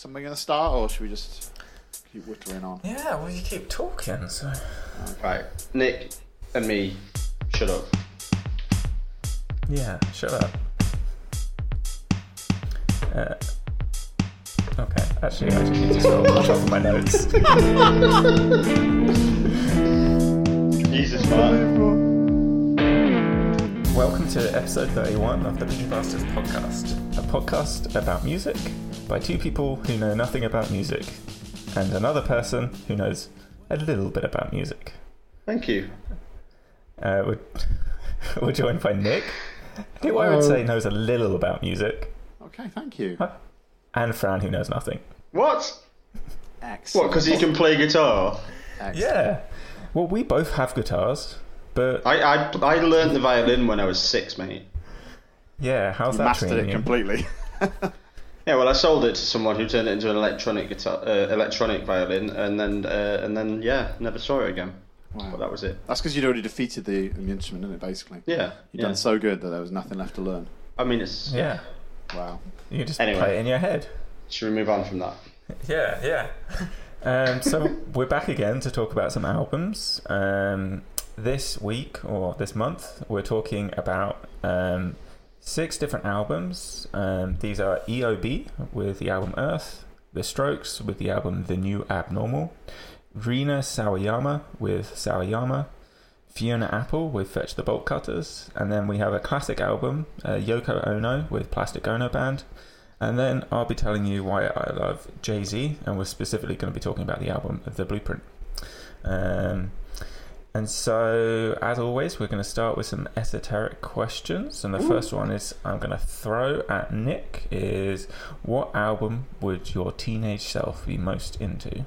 somebody going to start, or should we just keep whittling on? Yeah, well, you keep talking, so. Right, Nick and me, shut up. Yeah, shut up. Uh, okay, actually, I just need to scroll back off my notes. Jesus, man. Welcome to episode 31 of the Pitch Bastards podcast, a podcast about music by two people who know nothing about music and another person who knows a little bit about music. Thank you. Uh, we're, we're joined by Nick, who I would say knows a little about music, Okay, thank you. and Fran, who knows nothing. What? Excellent. What, because he can play guitar? Excellent. Yeah. Well, we both have guitars, but I, I, I learned the violin when I was six, mate. yeah, how's You that mastered treating it you? completely. Yeah, well, I sold it to someone who turned it into an electronic guitar, uh, electronic violin, and then, uh, and then, yeah, never saw it again. Wow. But that was it. That's because you'd already defeated the, the instrument, isn't it? Basically, Yeah, you'd yeah. done so good that there was nothing left to learn. I mean, it's. Yeah, Wow. you just Anyway. play it in your head. Should we move on from that? Yeah, yeah. um, so we're back again to talk about some albums. Um, this week or this month, we're talking about um, six different albums. Um, these are EOB with the album Earth, The Strokes with the album The New Abnormal, Rina Sawayama with Sawayama, Fiona Apple with Fetch the Bolt Cutters, and then we have a classic album, uh, Yoko Ono with Plastic Ono Band. And then I'll be telling you why I love Jay Z, and we're specifically going to be talking about the album The Blueprint. Um, and so, as always, we're going to start with some esoteric questions. And the first one is I'm going to throw at Nick is what album would your teenage self be most into?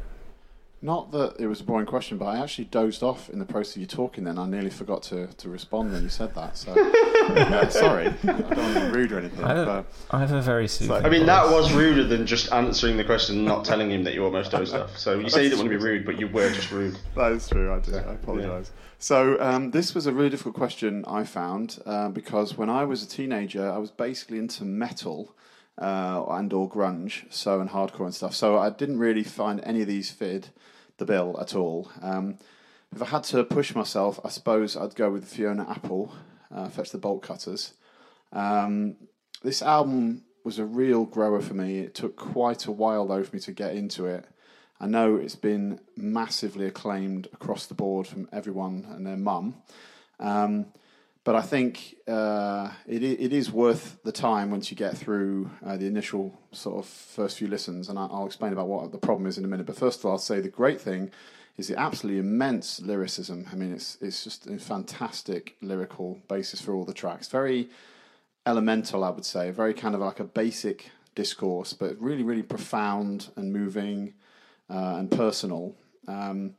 Not that it was a boring question, but I actually dozed off in the process of you talking. Then I nearly forgot to, to respond when you said that. So yeah, sorry, I don't want to be rude or anything. I But I have a very soothing I mean, that was ruder than just answering the question and not telling him that you almost dozed off. So you say you didn't want to be rude, but you were just rude. That is true. I do. I apologise. So um, this was a really difficult question I found uh, because when I was a teenager, I was basically into metal uh, and or grunge, so and hardcore and stuff. So I didn't really find any of these fit the bill at all. Um, if I had to push myself, I suppose I'd go with Fiona Apple, uh, Fetch the Bolt Cutters. Um, this album was a real grower for me. It took quite a while though for me to get into it. I know it's been massively acclaimed across the board from everyone and their mum. Um, but I think uh, it, it is worth the time once you get through uh, the initial sort of first few listens, and I'll explain about what the problem is in a minute. But first of all, I'll say the great thing is the absolutely immense lyricism. I mean, it's it's just a fantastic lyrical basis for all the tracks. Very elemental, I would say. Very kind of like a basic discourse, but really, really profound and moving uh, and personal. Um,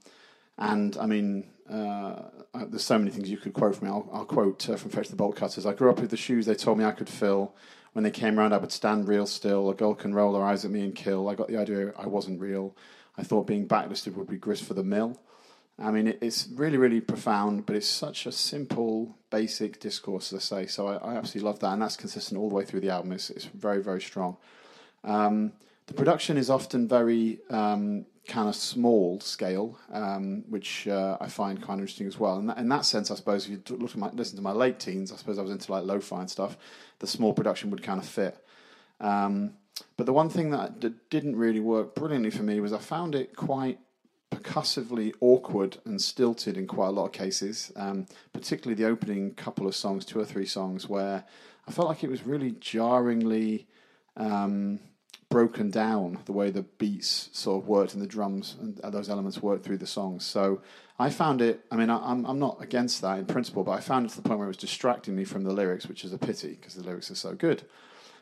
and I mean, uh, there's so many things you could quote from me. I'll, I'll quote uh, from Fetch the Bolt Cutters. I grew up with the shoes they told me I could fill. When they came round, I would stand real still. A girl can roll her eyes at me and kill. I got the idea I wasn't real. I thought being backlisted would be grist for the mill. I mean, it, it's really, really profound, but it's such a simple, basic discourse, as I say. So I, I absolutely love that, and that's consistent all the way through the album. It's, it's very, very strong. Um, the production is often very um, kind of small scale, um, which uh, I find kind of interesting as well. And in that sense, I suppose if you look at my, listen to my late teens, I suppose I was into like lo-fi and stuff. The small production would kind of fit. Um, but the one thing that d- didn't really work brilliantly for me was I found it quite percussively awkward and stilted in quite a lot of cases, um, particularly the opening couple of songs, two or three songs, where I felt like it was really jarringly um, broken down the way the beats sort of worked and the drums and those elements worked through the songs. So I found it. I mean, I, I'm I'm not against that in principle, but I found it to the point where it was distracting me from the lyrics, which is a pity because the lyrics are so good.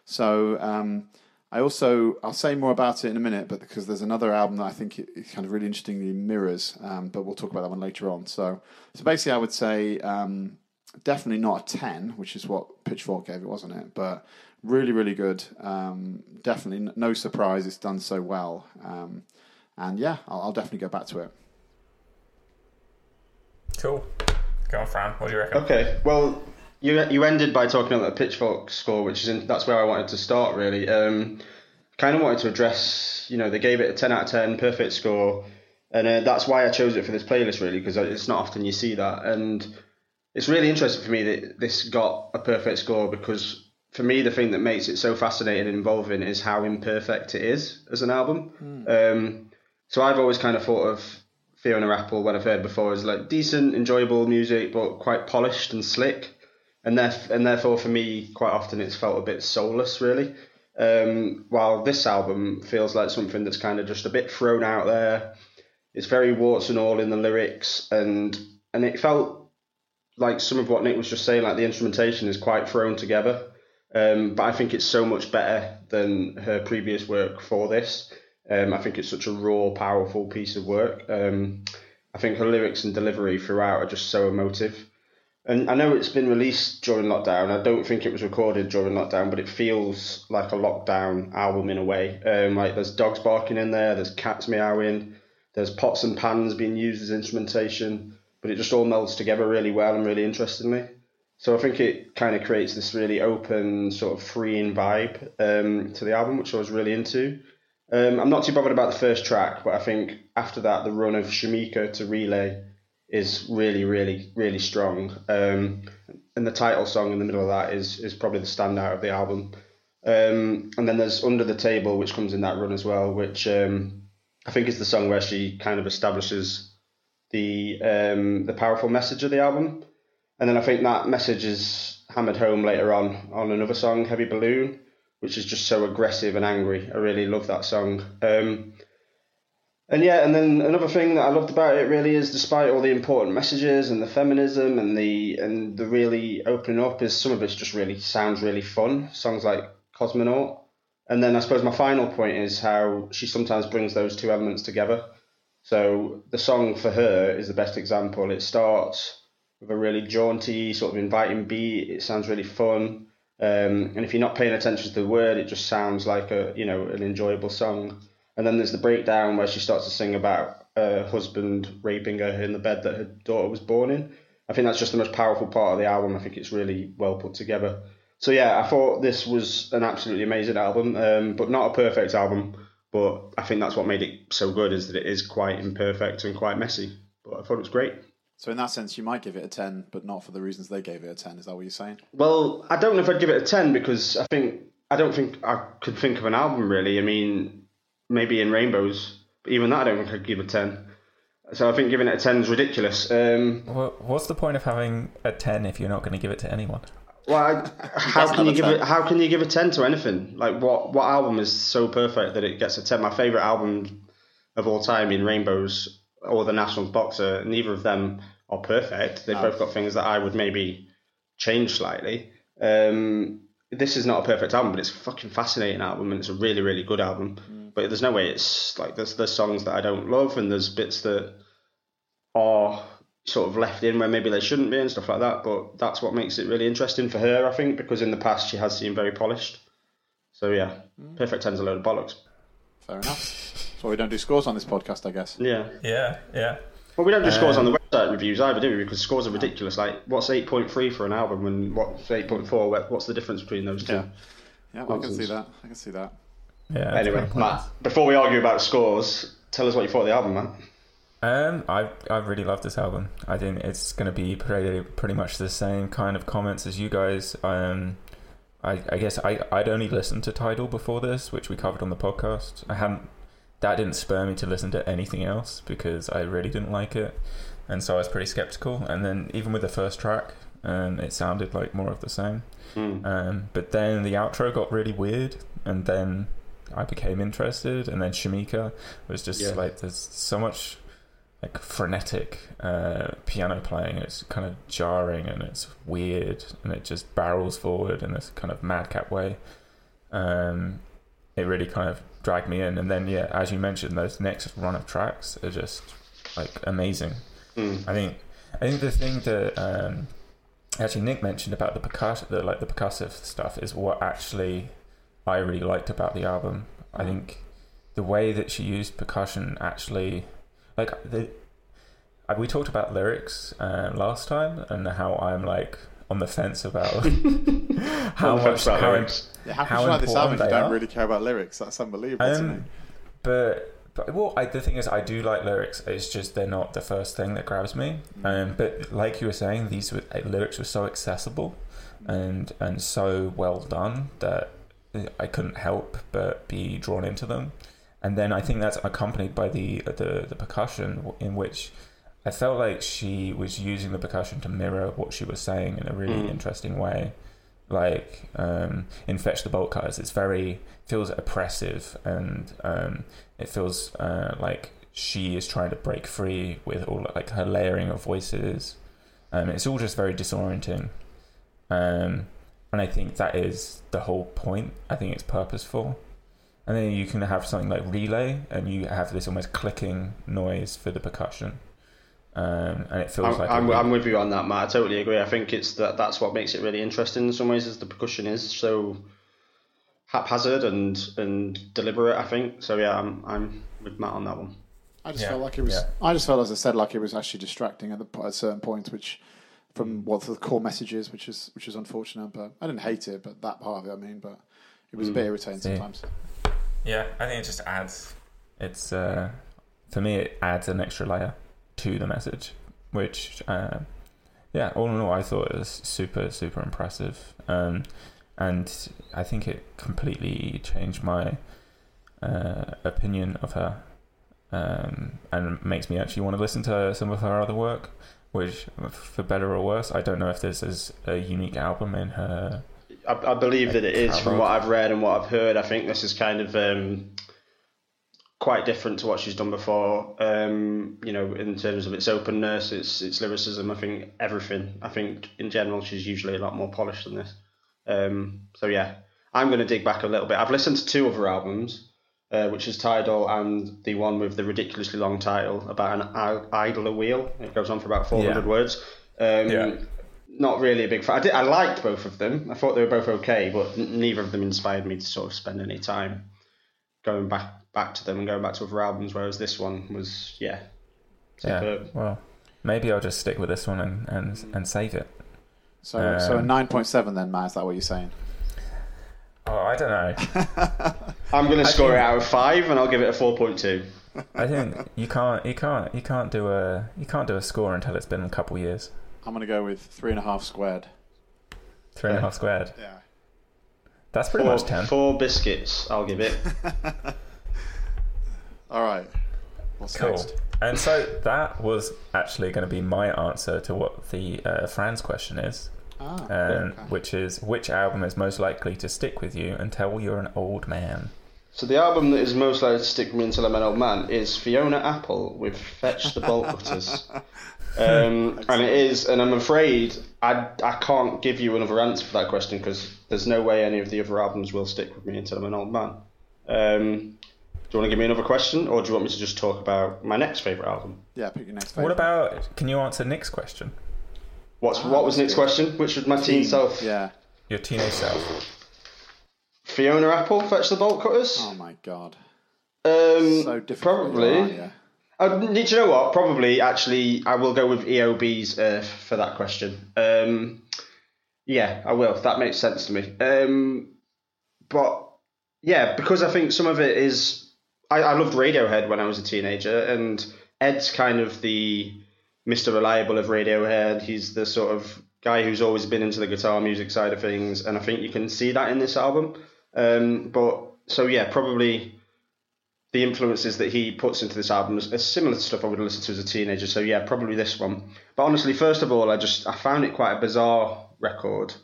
So um, I also I'll say more about it in a minute, but because there's another album that I think it, it kind of really interestingly mirrors, um, but we'll talk about that one later on. So so basically, I would say um, definitely not a ten, which is what Pitchfork gave it, wasn't it? But really, really good. Um, definitely n- no surprise it's done so well. Um, and yeah, I'll, I'll definitely go back to it. Cool. Go on, Fran. What do you reckon? Okay, well, you you ended by talking about the Pitchfork score, which is in, that's where I wanted to start really. Um, kind of wanted to address. You know, they gave it a ten out of ten, perfect score, and uh, that's why I chose it for this playlist really because it's not often you see that, and it's really interesting for me that this got a perfect score because for me the thing that makes it so fascinating and involving is how imperfect it is as an album. Mm. Um, so I've always kind of thought of Fiona Apple when I've heard before as like decent, enjoyable music, but quite polished and slick, and theref- and therefore for me quite often it's felt a bit soulless really. Um, while this album feels like something that's kind of just a bit thrown out there. It's very warts and all in the lyrics, and and it felt like some of what Nick was just saying, like the instrumentation is quite thrown together. Um, but I think it's so much better than her previous work for this. Um, I think it's such a raw, powerful piece of work. Um, I think her lyrics and delivery throughout are just so emotive. And I know it's been released during lockdown. I don't think it was recorded during lockdown, but it feels like a lockdown album in a way. Um, like there's dogs barking in there, there's cats meowing, there's pots and pans being used as instrumentation, but it just all melds together really well and really interestingly. So I think it kind of creates this really open, sort of freeing vibe um, to the album, which I was really into. Um, I'm not too bothered about the first track, but I think after that, the run of Shameika to Relay is really, really, really strong. Um, and the title song in the middle of that is is probably the standout of the album. Um, and then there's Under the Table, which comes in that run as well, which um, I think is the song where she kind of establishes the um, the powerful message of the album. And then I think that message is hammered home later on on another song, Heavy Balloon, which is just so aggressive and angry. I really love that song. Um, and yeah, and then another thing that I loved about it really is, despite all the important messages and the feminism and the and the really opening up, is some of it's just really sounds really fun. Songs like Cosmonaut, and then I suppose my final point is how she sometimes brings those two elements together. So the song for her is the best example. It starts with a really jaunty, sort of inviting beat. It sounds really fun. Um, and if you're not paying attention to the word, it just sounds like a you know an enjoyable song. And then there's the breakdown where she starts to sing about her husband raping her in the bed that her daughter was born in. I think that's just the most powerful part of the album. I think it's really well put together. So yeah, I thought this was an absolutely amazing album, um, but not a perfect album. But I think that's what made it so good is that it is quite imperfect and quite messy. But I thought it was great. So in that sense, you might give it a ten, but not for the reasons they gave it a ten. Is that what you're saying? Well, I don't know if I'd give it a ten because I think I don't think I could think of an album really. I mean, maybe in Rainbows, but even that I don't think I'd give a ten. So I think giving it a ten is ridiculous. Um, well, what's the point of having a ten if you're not going to give it to anyone? Well, I, how can you give 10. it? How can you give a ten to anything? Like what? What album is so perfect that it gets a ten? My favorite album of all time in Rainbows or the Nationals boxer. Neither of them are perfect. They've both got things that I would maybe change slightly. Um, this is not a perfect album, but it's a fucking fascinating album, and it's a really, really good album. Mm. But there's no way it's like there's there's songs that I don't love, and there's bits that are sort of left in where maybe they shouldn't be and stuff like that. But that's what makes it really interesting for her, I think, because in the past she has seemed very polished. So yeah, mm. perfect ten's a load of bollocks. Fair enough. So we don't do scores on this podcast, I guess. Yeah. Yeah. Yeah. Well, we don't do um, scores on the website reviews either, do we? Because scores are ridiculous. Like, what's eight point three for an album, and what's eight point four? What's the difference between those two? Yeah, yeah, well, I can see that. I can see that. Yeah. Anyway, Matt, before we argue about scores, tell us what you thought of the album, man. Um, I I really love this album. I think it's going to be pretty pretty much the same kind of comments as you guys. Um, I I guess I I'd only listened to Tidal before this, which we covered on the podcast. I hadn't that didn't spur me to listen to anything else because I really didn't like it, and so I was pretty skeptical. And then even with the first track, um, it sounded like more of the same. Mm. Um, but then the outro got really weird, and then I became interested. And then Shameika was just yeah. like, there's so much like frenetic uh, piano playing. It's kind of jarring and it's weird, and it just barrels forward in this kind of madcap way. Um, it really kind of dragged me in. And then yeah, as you mentioned, those next run of tracks are just like amazing. Mm. I think I think the thing that um, actually Nick mentioned about the percuss the like the percussive stuff is what actually I really liked about the album. I think the way that she used percussion actually like the we talked about lyrics uh, last time and how I'm like on the fence about how On the fence much about how, lyrics. How like this album important if you don't are. really care about lyrics? That's unbelievable to me. Um, but but well, I, the thing is, I do like lyrics. It's just they're not the first thing that grabs me. Um, but like you were saying, these were, uh, lyrics were so accessible and and so well done that I couldn't help but be drawn into them. And then I think that's accompanied by the the, the percussion, in which I felt like she was using the percussion to mirror what she was saying in a really Mm. interesting way. Like um, in "Fetch the Bolt Cutters," it's very feels oppressive and um, it feels uh, like she is trying to break free with all like her layering of voices. Um, it's all just very disorienting, um, and I think that is the whole point. I think it's purposeful, and then you can have something like relay, and you have this almost clicking noise for the percussion, um, and it feels I'm, like a I'm, I'm with you on that, Matt. I totally agree. I think it's that that's what makes it really interesting in some ways. Is the percussion is so haphazard and and deliberate. I think so. Yeah, I'm I'm with Matt on that one. I just Yeah, felt like it was. yeah. I just felt, as I said, like it was actually distracting at, the, at certain points, which Mm. from what the core message is, which is which is unfortunate. But I didn't hate it, but that part of it, I mean, but it was a Mm. bit irritating See. sometimes. Yeah, I think it just adds. It's uh, for me, it adds an extra layer to the message, which uh, yeah, all in all, I thought it was super super impressive, um, and I think it completely changed my uh, opinion of her, um, and makes me actually want to listen to some of her other work. Which, for better or worse, I don't know if this is a unique album in her. I, I believe that it is from what I've read and what I've heard. I think this is kind of um, quite different to what she's done before. Um, you know, in terms of its openness, its its lyricism. I think everything. I think in general she's usually a lot more polished than this. Um, so yeah, I'm going to dig back a little bit. I've listened to two other albums. Uh, which is Tidal and the one with the ridiculously long title about an idler wheel. It goes on for about 400 Yeah. words. Um, Yeah. Not really a big fan. I, did, I liked both of them. I thought they were both okay, but neither of them inspired me to sort of spend any time going back back to them and going back to other albums. Whereas this one was, yeah, Yeah, well, maybe I'll just stick with this one and and, and save it. So, so a Um, nine point seven then, Matt. Is that what you're saying? Oh, I don't know. I'm going to score think- it out of five, and I'll give it a four point two. I think you can't, you can't, you can't do a, you can't do a score until it's been a couple years. I'm gonna go with three and a half squared. Three and a half squared. Yeah. That's pretty Four, much ten. four biscuits, I'll give it. All right. What's Cool. next? And so that was actually going to be my answer to what the uh, Fran's question is, Ah, um, okay. which is which album is most likely to stick with you until you're an old man. So the album that is most likely to stick with me until I'm an old man is Fiona Apple with Fetch the Bolt Cutters. Um, and it is, and I'm afraid I, I can't give you another answer for that question because there's no way any of the other albums will stick with me until I'm an old man. Um, do you want to give me another question, or do you want me to just talk about my next favourite album? Yeah, pick your next. Favorite. What about? Can you answer Nick's question? What's Ah, what was that's Nick's question? Which was my teen self? Yeah. Your teenage self. Fiona Apple, Fetch the Bolt Cutters. Oh my god. um, So difficult. probably. Uh, do you know what? Probably, actually, I will go with EOB's uh, for that question. Um, yeah, I will. That makes sense to me. Um, but yeah, because I think some of it is. I, I loved Radiohead when I was a teenager, and Ed's kind of the Mr. Reliable of Radiohead. He's the sort of guy who's always been into the guitar music side of things, and I think you can see that in this album. Um, but so yeah, probably the influences that he puts into this album is, is similar to stuff I would listen to as a teenager. So yeah, probably this one. But honestly, first of all, I just I found it quite a bizarre record,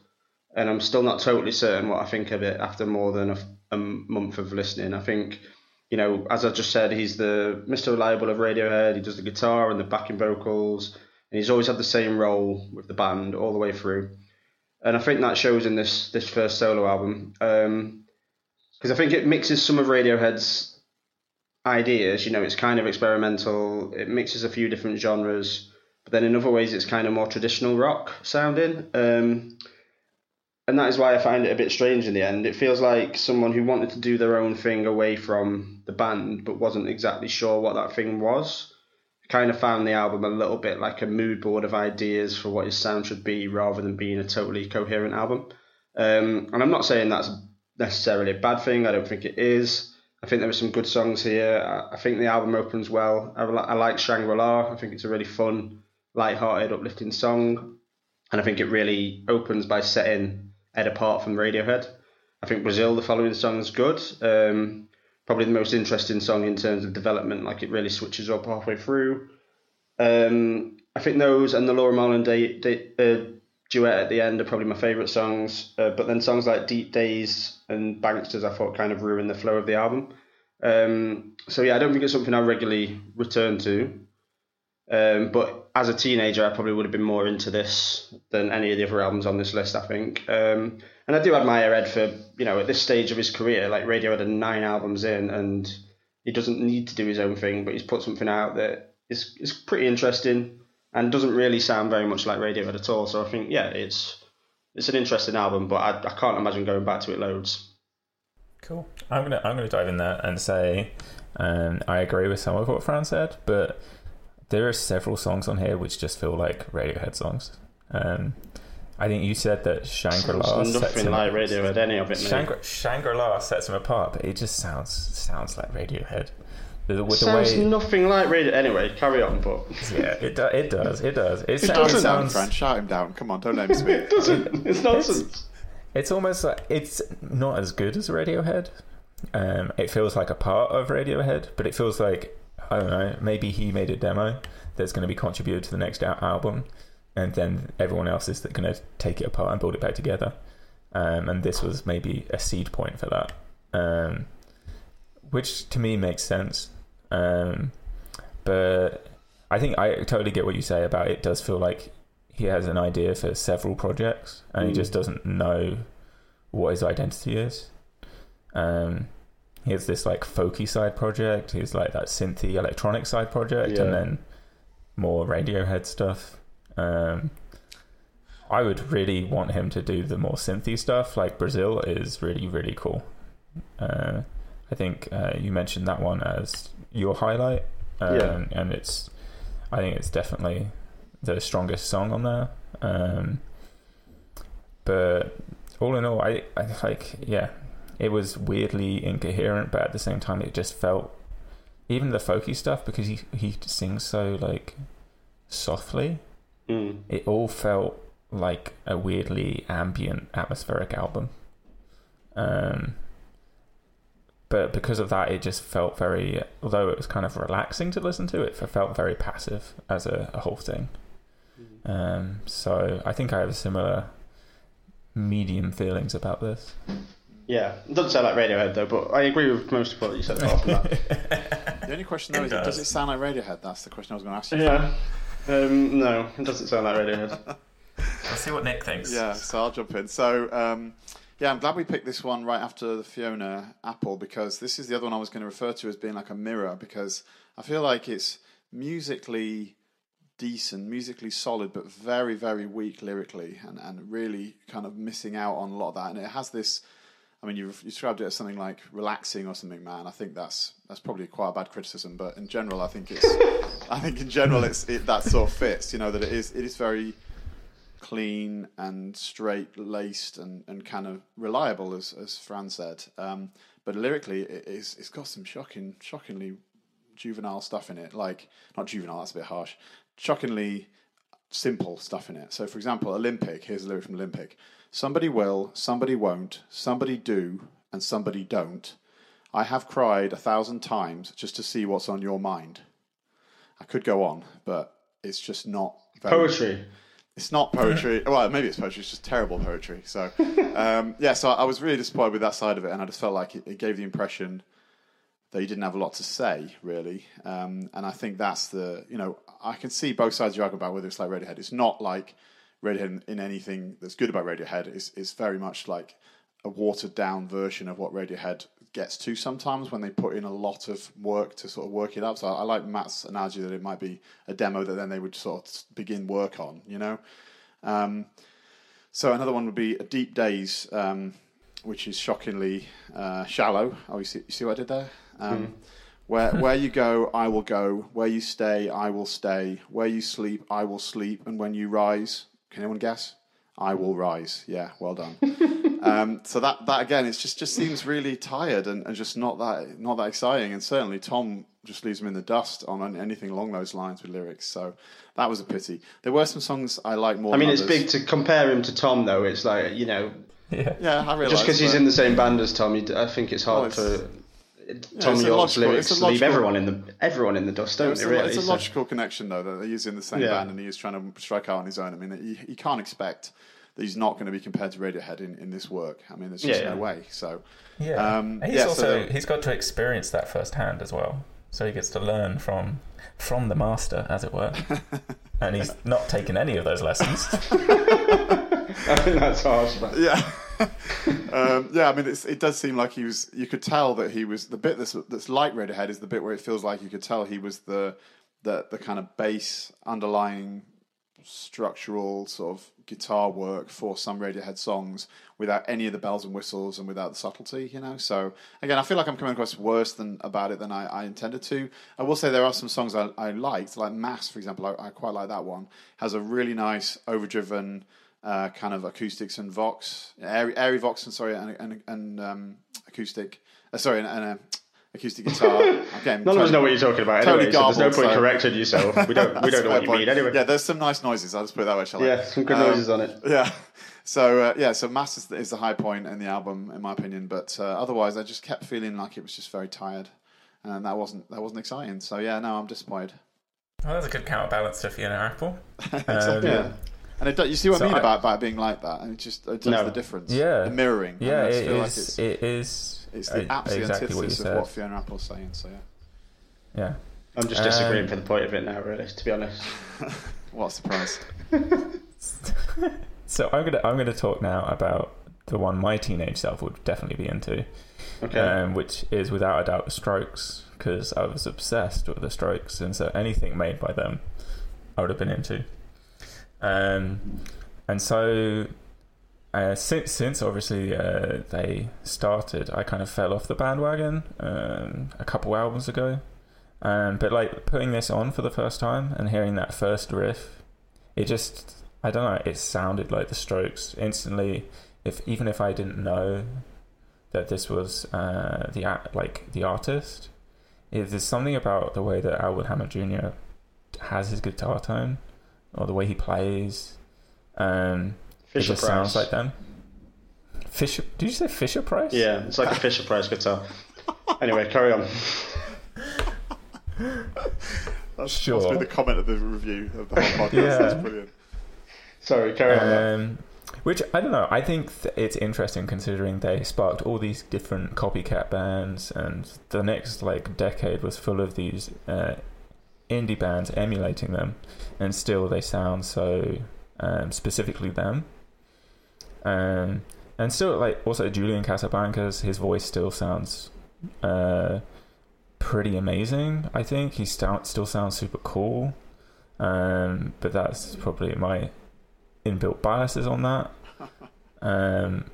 and I'm still not totally certain what I think of it after more than a, a month of listening. I think. You know, as I just said, he's the Mr. Reliable of Radiohead. He does the guitar and the backing vocals, and he's always had the same role with the band all the way through. And I think that shows in this this first solo album, because I think it mixes some of Radiohead's ideas. You know, it's kind of experimental. It mixes a few different genres, but then in other ways, it's kind of more traditional rock sounding. Um, and that is why I find it a bit strange in the end. It feels like someone who wanted to do their own thing away from the band, but wasn't exactly sure what that thing was. Kind of found the album a little bit like a mood board of ideas for what his sound should be rather than being a totally coherent album. Um, and I'm not saying that's necessarily a bad thing. I don't think it is. I think there are some good songs here. I, think the album opens well. I, I like Shangri La. I think it's a really fun, light-hearted, uplifting song, and I think it really opens by setting Ed apart from Radiohead. I think Brazil, the following song, is good. Um, probably the most interesting song in terms of development. Like it really switches up halfway through. Um, I think those and the Laura day, uh, duet at the end are probably my favourite songs. Uh, but then songs like Deep Days and Banksters, I thought kind of ruined the flow of the album. Um, so yeah, I don't think it's something I regularly return to. Um, but as a teenager, I probably would have been more into this than any of the other albums on this list. I think, um, and I do admire Ed for you know at this stage of his career, like Radiohead had nine albums in, and he doesn't need to do his own thing, but he's put something out that is is pretty interesting and doesn't really sound very much like Radiohead at all. So I think yeah, it's it's an interesting album, but I, I can't imagine going back to it loads. Cool. I'm gonna I'm gonna dive in there and say um, I agree with some of what Fran said, but there are several songs on here which just feel like Radiohead songs. Um, I think you said that Shangri La nothing like Radiohead. Any of it. Shangri, Shangri La sets him apart, but it just sounds sounds like Radiohead. The, with sounds the way, nothing like Radiohead. Anyway, carry on. But yeah, it do, it does. It does. It, it sounds, doesn't. Sounds, Fran, shout him down. Come on, don't let him speak. it doesn't. It's nonsense. It's, it's almost like it's not as good as Radiohead. Um, it feels like a part of Radiohead, but it feels like I don't know. Maybe he made a demo that's going to be contributed to the next album, and then everyone else is going to take it apart and build it back together. Um, and this was maybe a seed point for that, um, which to me makes sense. Um, but I think I totally get what you say about it. Does feel like he has an idea for several projects, and mm. he just doesn't know what his identity is. Um, he has this like folky side project. He's like that synthy electronic side project, yeah. and then more Radiohead stuff. Um, I would really want him to do the more synthy stuff. Like Brazil is really really cool. Uh, I think uh, you mentioned that one as your highlight, um, yeah. and it's I think it's definitely the strongest song on there. Um, but all in all, I, I like yeah, it was weirdly incoherent, but at the same time, it just felt even the folky stuff because he he sings so like softly. Mm. It all felt like a weirdly ambient, atmospheric album. Um, but because of that, it just felt very. Although it was kind of relaxing to listen to, it felt very passive as a, a whole thing. Mm. Um, so I think I have similar medium feelings about this. Yeah, it doesn't sound like Radiohead though, but I agree with most of what you said apart from that. the only question though it is, does. does it sound like Radiohead? That's the question I was going to ask you. Yeah, um, no, it doesn't sound like Radiohead. Let's see what Nick thinks. Yeah, so I'll jump in. So, um, yeah, I'm glad we picked this one right after the Fiona Apple because this is the other one I was going to refer to as being like a mirror because I feel like it's musically decent, musically solid, but very, very weak lyrically and, and really kind of missing out on a lot of that. And it has this I mean, you you described it as something like relaxing or something, man. I think that's that's probably quite a bad criticism, but in general, I think it's, I think in general, it's it, that sort of fits. You know that it is it is very clean and straight laced and, and kind of reliable, as as Fran said. Um, but lyrically, it is it's got some shocking, shockingly juvenile stuff in it. Like not juvenile, that's a bit harsh. Shockingly simple stuff in it. So, for example, Olympik. Here's a lyric from Olympik. Somebody will, somebody won't, somebody do, and somebody don't. I have cried a thousand times just to see what's on your mind. I could go on, but it's just not very, poetry. It's not poetry. well, maybe it's poetry. It's just terrible poetry. So, um, yeah. So I was really disappointed with that side of it, and I just felt like it, it gave the impression that you didn't have a lot to say, really. Um, and I think that's the you know I can see both sides of the argument about whether it's like Radiohead. It's not like Radiohead in anything that's good about Radiohead is is very much like a watered down version of what Radiohead gets to sometimes when they put in a lot of work to sort of work it up. So I like Matt's analogy that it might be a demo that then they would sort of begin work on, you know. Um, so another one would be a Deep Days, um, which is shockingly uh, shallow. Oh, you see, you see what I did there? Um, mm. Where where you go, I will go. Where you stay, I will stay. Where you sleep, I will sleep. And when you rise, can anyone guess? I will rise. Yeah, well done. um, so that that again, it just just seems really tired and, and just not that not that exciting. And certainly Thom just leaves him in the dust on anything along those lines with lyrics. So that was a pity. There were some songs I like more. I mean, than it's others. big to compare him to Thom, though. It's like you know, Yeah. Yeah, I realise. just because he's in the same band as Thom, I think it's hard Well, it's- for it's Thom a Yorke's logical- lyrics it's a to leave everyone in the everyone in the dust, don't It's they? a, Really, it's a So- logical connection, though, that he's in the same Yeah. band and he is trying to strike out on his own. I mean, you, you can't expect that he's not going to be compared to Radiohead in, in this work. I mean, there's just Yeah, no way. So, Yeah. Um, he's yeah, so also the- he's got to experience that firsthand as well. So he gets to learn from from the master, as it were. and he's not taken any of those lessons. I think that's harsh. But yeah. um, yeah, I mean, it does seem like he was. You could tell that he was the bit that's that's like Radiohead is the bit where it feels like you could tell he was the the the kind of base underlying structural sort of guitar work for some Radiohead songs without any of the bells and whistles and without the subtlety, you know. So again, I feel like I'm coming across worse than about it than I, I intended to. I will say there are some songs I, I liked, like Mass, for example. I, I quite like that one. Has a really nice overdriven uh, kind of acoustics and vox, airy, airy vox and sorry, and and, and um, acoustic. Uh, sorry, and, and a acoustic guitar. Okay, none of us know what you're talking about totally anyway. so there's no point so- correcting yourself. We don't. We don't know what fair you point. mean anyway. Yeah, there's some nice noises. I'll just put it that way, shall I? Yeah, some good Um, noises on it. Yeah. So uh, yeah, so Mass is the, is the high point in the album, in my opinion. But uh, otherwise, I just kept feeling like it was just very tired, and that wasn't that wasn't exciting. So yeah, no, I'm disappointed. well, that's a good counterbalance to Fiona Apple. exactly. Yeah. And it, do- you see what So I mean I- about, about it being like that, and it just it does No. the difference. Yeah. the mirroring. Yeah, just it feel like it's, it is. it's the absolute exactly antithesis said. of what Fiona Apple's saying. So yeah, Yeah. I'm just disagreeing Um, for the point of it now, really. To be honest. what a surprise! So I'm gonna I'm gonna talk now about the one my teenage self would definitely be into, Okay. um, which is without a doubt the Strokes, because I was obsessed with the Strokes, and so anything made by them, I would have been into. Um, and so uh, since since obviously uh, they started, I kind of fell off the bandwagon um, a couple albums ago. Um, but like putting this on for the first time and hearing that first riff, it just I don't know. It sounded like the Strokes instantly. If even if I didn't know that this was uh, the like the artist, it, there's something about the way that Albert Hammond Jr. has his guitar tone or the way he plays. Um, it Fisher just Price. sounds like them. Fisher? Did you say Fisher Price? Yeah, it's like a Fisher Price guitar. Anyway, carry on. That's Sure. must be the comment of the review of the whole podcast. Yeah. That's brilliant. Sorry, carry on. Um, which I don't know. I think th- it's interesting considering they sparked all these different copycat bands, and the next like decade was full of these uh, indie bands emulating them, and still they sound so um, specifically them. Um, and still, like also Julian Casablancas, his voice still sounds uh, pretty amazing. I think he st- still sounds super cool. Um, but that's probably my inbuilt biases on that. Um,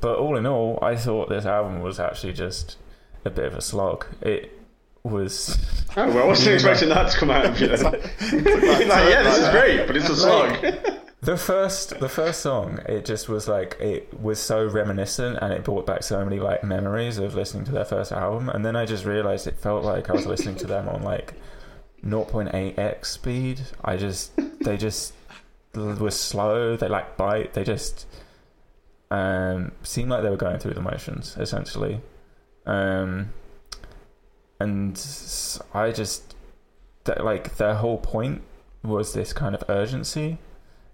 but all in all, I thought this album was actually just a bit of a slog. It was. oh, well, I wasn't expecting that to come out of you. then. You're like, yeah, this is great, but it's a slog. The first, the first song, it just was like it was so reminiscent, and it brought back so many like memories of listening to their first album. And then I just realized it felt like I was listening to them on like 0.8x speed. I just, they just were slow. They like bite. They just um, seemed like they were going through the motions essentially. Um, and I just like their whole point was this kind of urgency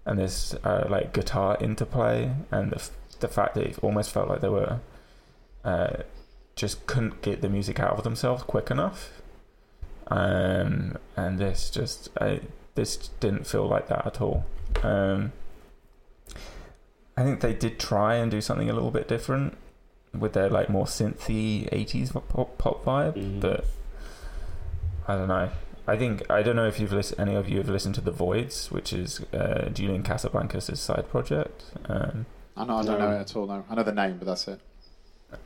and this uh, like guitar interplay and the, f- the fact that it almost felt like they were uh, just couldn't get the music out of themselves quick enough. Um, and this just I, this didn't feel like that at all. Um, I think they did try and do something a little bit different with their like more synthy 80s pop, pop vibe Mhm. but I don't know I think I don't know if you've listened. Any of you have listened to the Voidz, which is uh, Julian Casablancas' side project. Um, I know, I don't No. know it at all. No, I know the name, but that's it.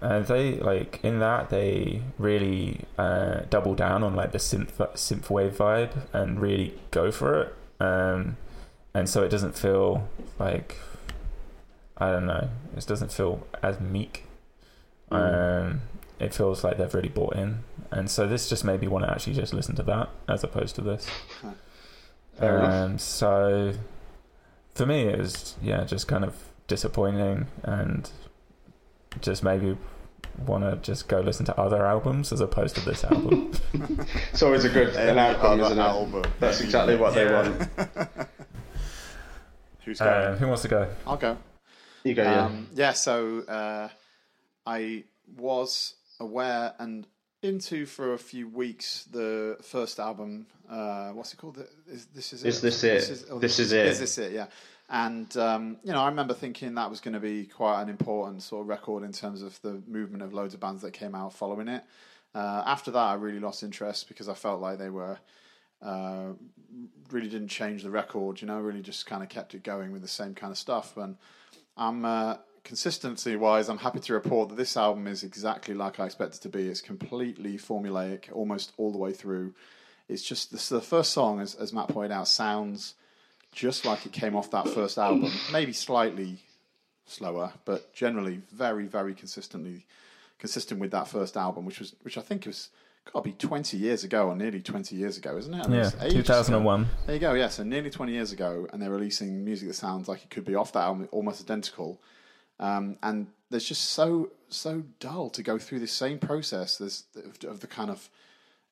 uh, they like in that they really uh, double down on like the synth synthwave vibe and really go for it. Um, and so it doesn't feel like I don't know. It doesn't feel as meek. Mm. Um, it feels like they've really bought in, and so this just made me want to actually just listen to that as opposed to this. um, so for me, it was yeah, just kind of disappointing and just maybe want to just go listen to other albums as opposed to this album. it's always a good an outcome, isn't it? Album. That's exactly what yeah. they want. Who's going? Uh, who wants to go? I'll go. You go, yeah. Um, yeah, so uh, I was aware and into for a few weeks the first album. Uh, what's it called? Is, this is, is this it? This is, oh, this, this is, is, it. Is this it? Yeah. And um, you know, I remember thinking that was going to be quite an important sort of record in terms of the movement of loads of bands that came out following it. Uh, after that, I really lost interest because I felt like they were uh, really didn't change the record. You know, really just kind of kept it going with the same kind of stuff. And I'm uh, consistency wise, I'm happy to report that this album is exactly like I expected it to be. It's completely formulaic, almost all the way through. It's just this, the first song, as, as Matt pointed out, sounds just like it came off that first album. Maybe slightly slower, but generally very, very consistently consistent with that first album, which was which I think was got to be 20 years ago or nearly 20 years ago, isn't it? yeah, 2001. There you go, yeah, so nearly 20 years ago, and they're releasing music that sounds like it could be off that album, almost identical. Um, and there's just so so dull to go through the same process. There's of the kind of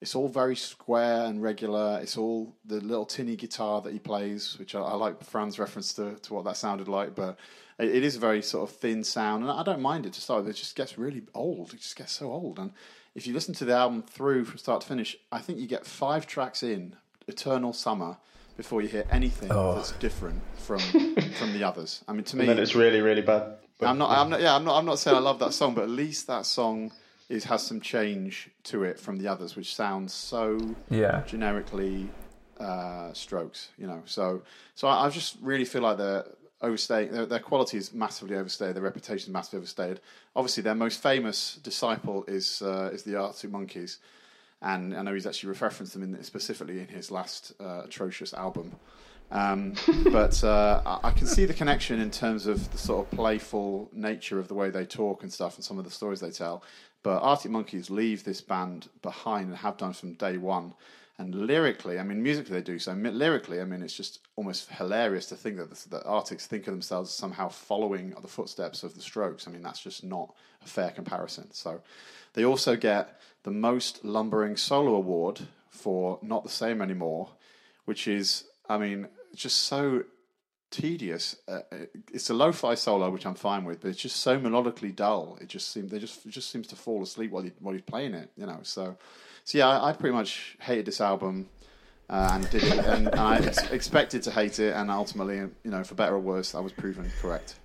it's all very square and regular. It's all the little tinny guitar that he plays, which I, I like Fran's reference to, to what that sounded like, but it, it is a very sort of thin sound, and I don't mind it to start with. It just gets really old. It just gets so old. And if you listen to the album through from start to finish, I think you get five tracks in Eternal Summer before you hear anything oh. that's different from from the others. I mean, to me, and then it's really, really bad. But, I'm not. I'm not. Yeah, I'm not. I'm not saying I love that song, but at least that song is has some change to it from the others, which sounds so yeah generically uh, Strokes. You know, so so I, I just really feel like they're overstaying their, their quality is massively overstayed. Their reputation is massively overstayed. Obviously, their most famous disciple is uh, is the Arctic Monkeys, and I know he's actually referenced them in, specifically in his last uh, atrocious album. Um, but uh, I can see the connection in terms of the sort of playful nature of the way they talk and stuff, and some of the stories they tell. But Arctic Monkeys leave this band behind and have done from day one. And lyrically, I mean, musically they do so. Lyrically, I mean, it's just almost hilarious to think that the, that Arctics think of themselves as somehow following the footsteps of the Strokes. I mean, that's just not a fair comparison. So, they also get the most lumbering solo award for "Not the Same Anymore," which is, I mean, just so tedious. Uh, it's a lo-fi solo, which I'm fine with, but it's just so melodically dull. It just seems they just just seems to fall asleep while while he's playing it. You know, so so yeah, I, I pretty much hated this album. Uh, and did it, and, and I ex- expected to hate it, and ultimately, you know, for better or worse, I was proven correct.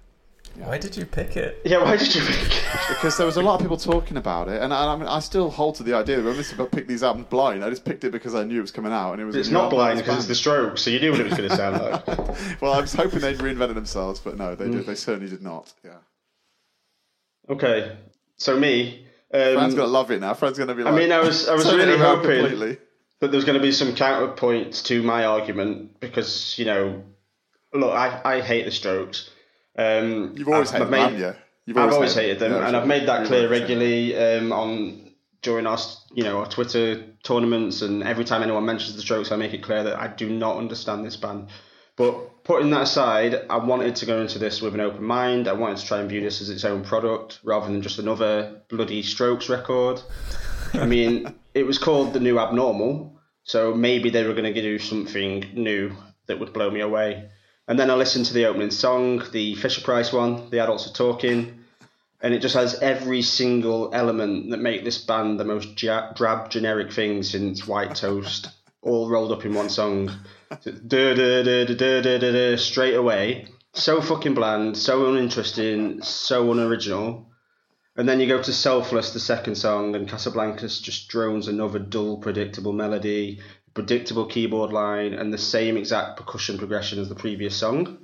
Yeah. Why did you pick it? Yeah, why did you pick it? because there was a lot of people talking about it, and I, I mean, I still hold to the idea that when I picked these albums blind, I just picked it because I knew it was coming out, and it was. It's not blind because it's the Strokes, so you knew what it was going to sound like. well, I was hoping they'd reinvented themselves, but no, they mm. did. They certainly did not. Yeah. Okay, so me. Um, Fran's gonna love it now. Fran's gonna be. Like, I mean, I was, I was really hoping completely. that there was going to be some counterpoints to my argument because you know, look, I, I hate the Strokes. Um, You've always I've, hated made, them, yeah. You've I've always hated, them, and I've made that clear regularly um, on during our you know our Twitter tournaments, and every time anyone mentions the Strokes, I make it clear that I do not understand this band. But putting that aside, I wanted to go into this with an open mind. I wanted to try and view this as its own product rather than just another bloody Strokes record. I mean, it was called the New Abnormal, so maybe they were going to do something new that would blow me away. And then I listened to the opening song, the Fisher Price one, The Adults Are Talking, and it just has every single element that make this band the most drab, generic thing since White Toast, all rolled up in one song. Straight away. So fucking bland, so uninteresting, so unoriginal. And then you go to Selfless, the second song, and Casablancas just drones another dull, predictable melody predictable keyboard line, and the same exact percussion progression as the previous song.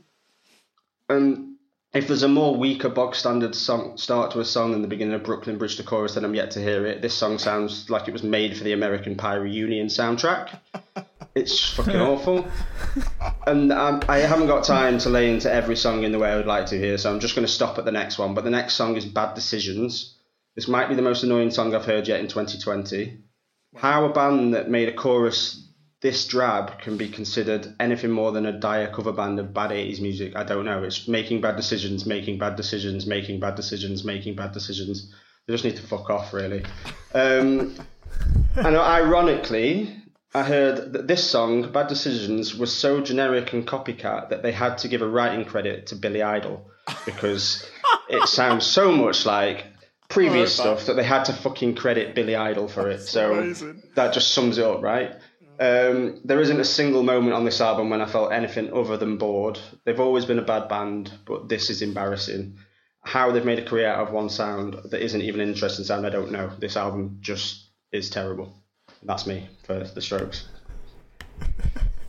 And if there's a more weaker bog standard song start to a song than the beginning of Brooklyn Bridge to chorus, then I'm yet to hear it. This song sounds like it was made for the American Pie reunion soundtrack. It's fucking awful, and um, I haven't got time to lay into every song in the way I would like to here, so I'm just going to stop at the next one. But the next song is Bad Decisions. This might be the most annoying song I've heard yet in 2020. How a band that made a chorus this drab can be considered anything more than a dire cover band of bad 80s music. I don't know. It's making bad decisions, making bad decisions, making bad decisions, making bad decisions. They just need to fuck off, really. Um, and ironically, I heard that this song, Bad Decisions, was so generic and copycat that they had to give a writing credit to Billy Idol because it sounds so much like previous Oh, stuff that they had to fucking credit Billy Idol for it. So amazing. that just sums it up, right? Um, there isn't a single moment on this album when I felt anything other than bored. They've always been a bad band, but this is embarrassing. How they've made a career out of one sound that isn't even an interesting sound, I don't know. This album just is terrible. That's me for the Strokes.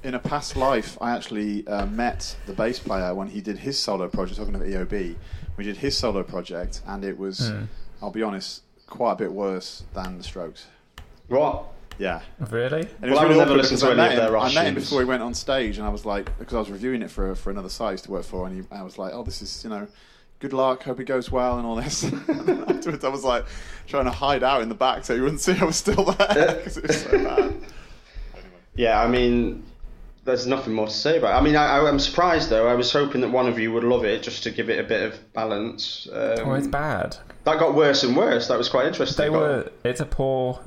In a past life, I actually uh, met the bass player when he did his solo project. Talking of EOB, we did his solo project, and it was, Hmm. I'll be honest, quite a bit worse than the Strokes. What? Yeah. Really? And Well, I would never awkward listen because to I any met of their him- I met him before he went on stage, and I was like, because I was reviewing it for for another site I used to work for, and he, I was like, oh, this is you know, good luck, hope it goes well, and all this. And Afterwards, I was like trying to hide out in the back so he wouldn't see I was still there because it was so bad. Yeah, I mean, there's nothing more to say about it. I mean, I, I'm surprised though. I was hoping that one of you would love it just to give it a bit of balance. Um, Oh, it's bad. That got worse and worse. That was quite interesting. They were. It's a poor.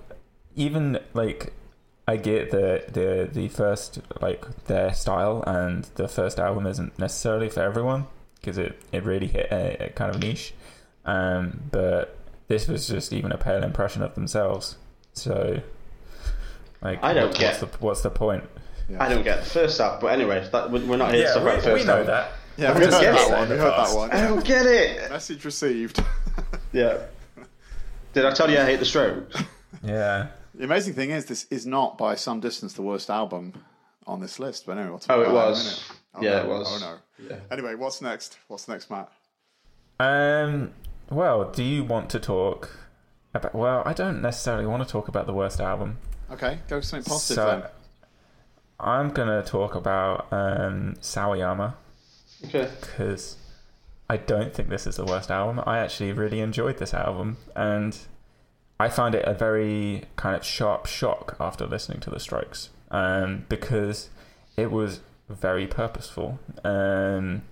Even like, I get the the the first like their style and the first album isn't necessarily for everyone because it it really hit a, a kind of niche. Um, but this was just even a pale impression of themselves. So, like, I don't what's get- the what's the point? Yeah. I don't get the first half, but anyway, that, we- we're not here to talk about the first half. that. Yeah, I've we heard just that guessed one. We heard that one. I don't get it. Message received. Yeah. Did I tell you I hate the Strokes? Yeah. the amazing thing is, this is not by some distance the worst album on this list. But anyway, we'll Oh, it about that in a was. Oh, Yeah, no. it was. Oh no. Yeah. Anyway, what's next? What's next, Matt? Um. Well, do you want to talk about? Well, I don't necessarily want to talk about the worst album. Okay, go something positive So, then. I'm gonna talk about um, Sawayama Okay. because I don't think this is the worst album. I actually really enjoyed this album, and I found it a very kind of sharp shock after listening to the Strokes, um, because it was very purposeful. Um,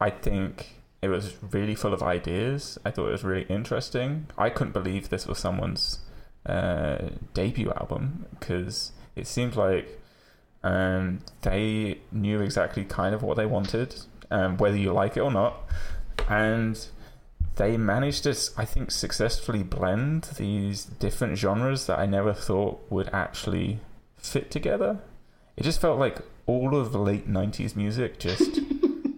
I think it was really full of ideas. I thought it was really interesting. I couldn't believe this was someone's uh, debut album because it seemed like um, they knew exactly kind of what they wanted, um, whether you like it or not, and they managed to, I think, successfully blend these different genres that I never thought would actually fit together. It just felt like all of the late '90s music just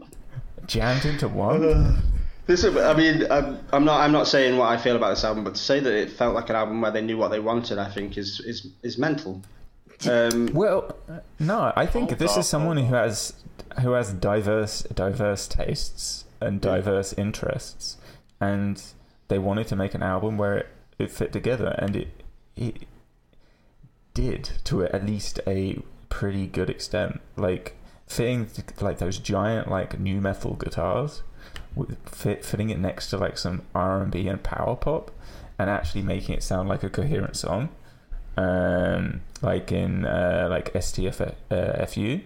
jammed into one. This I mean, I'm, I'm not, I'm not saying what I feel about this album, but to say that it felt like an album where they knew what they wanted, I think is is is mental. Um, Well, no, I think this is someone who has who has diverse diverse tastes and diverse interests, and they wanted to make an album where it, it fit together, and it it did to at least a pretty good extent. Like fitting like those giant like new metal guitars, with fit, fitting it next to like some R and B and power pop, and actually making it sound like a coherent song um, like in uh, like STF uh, FU.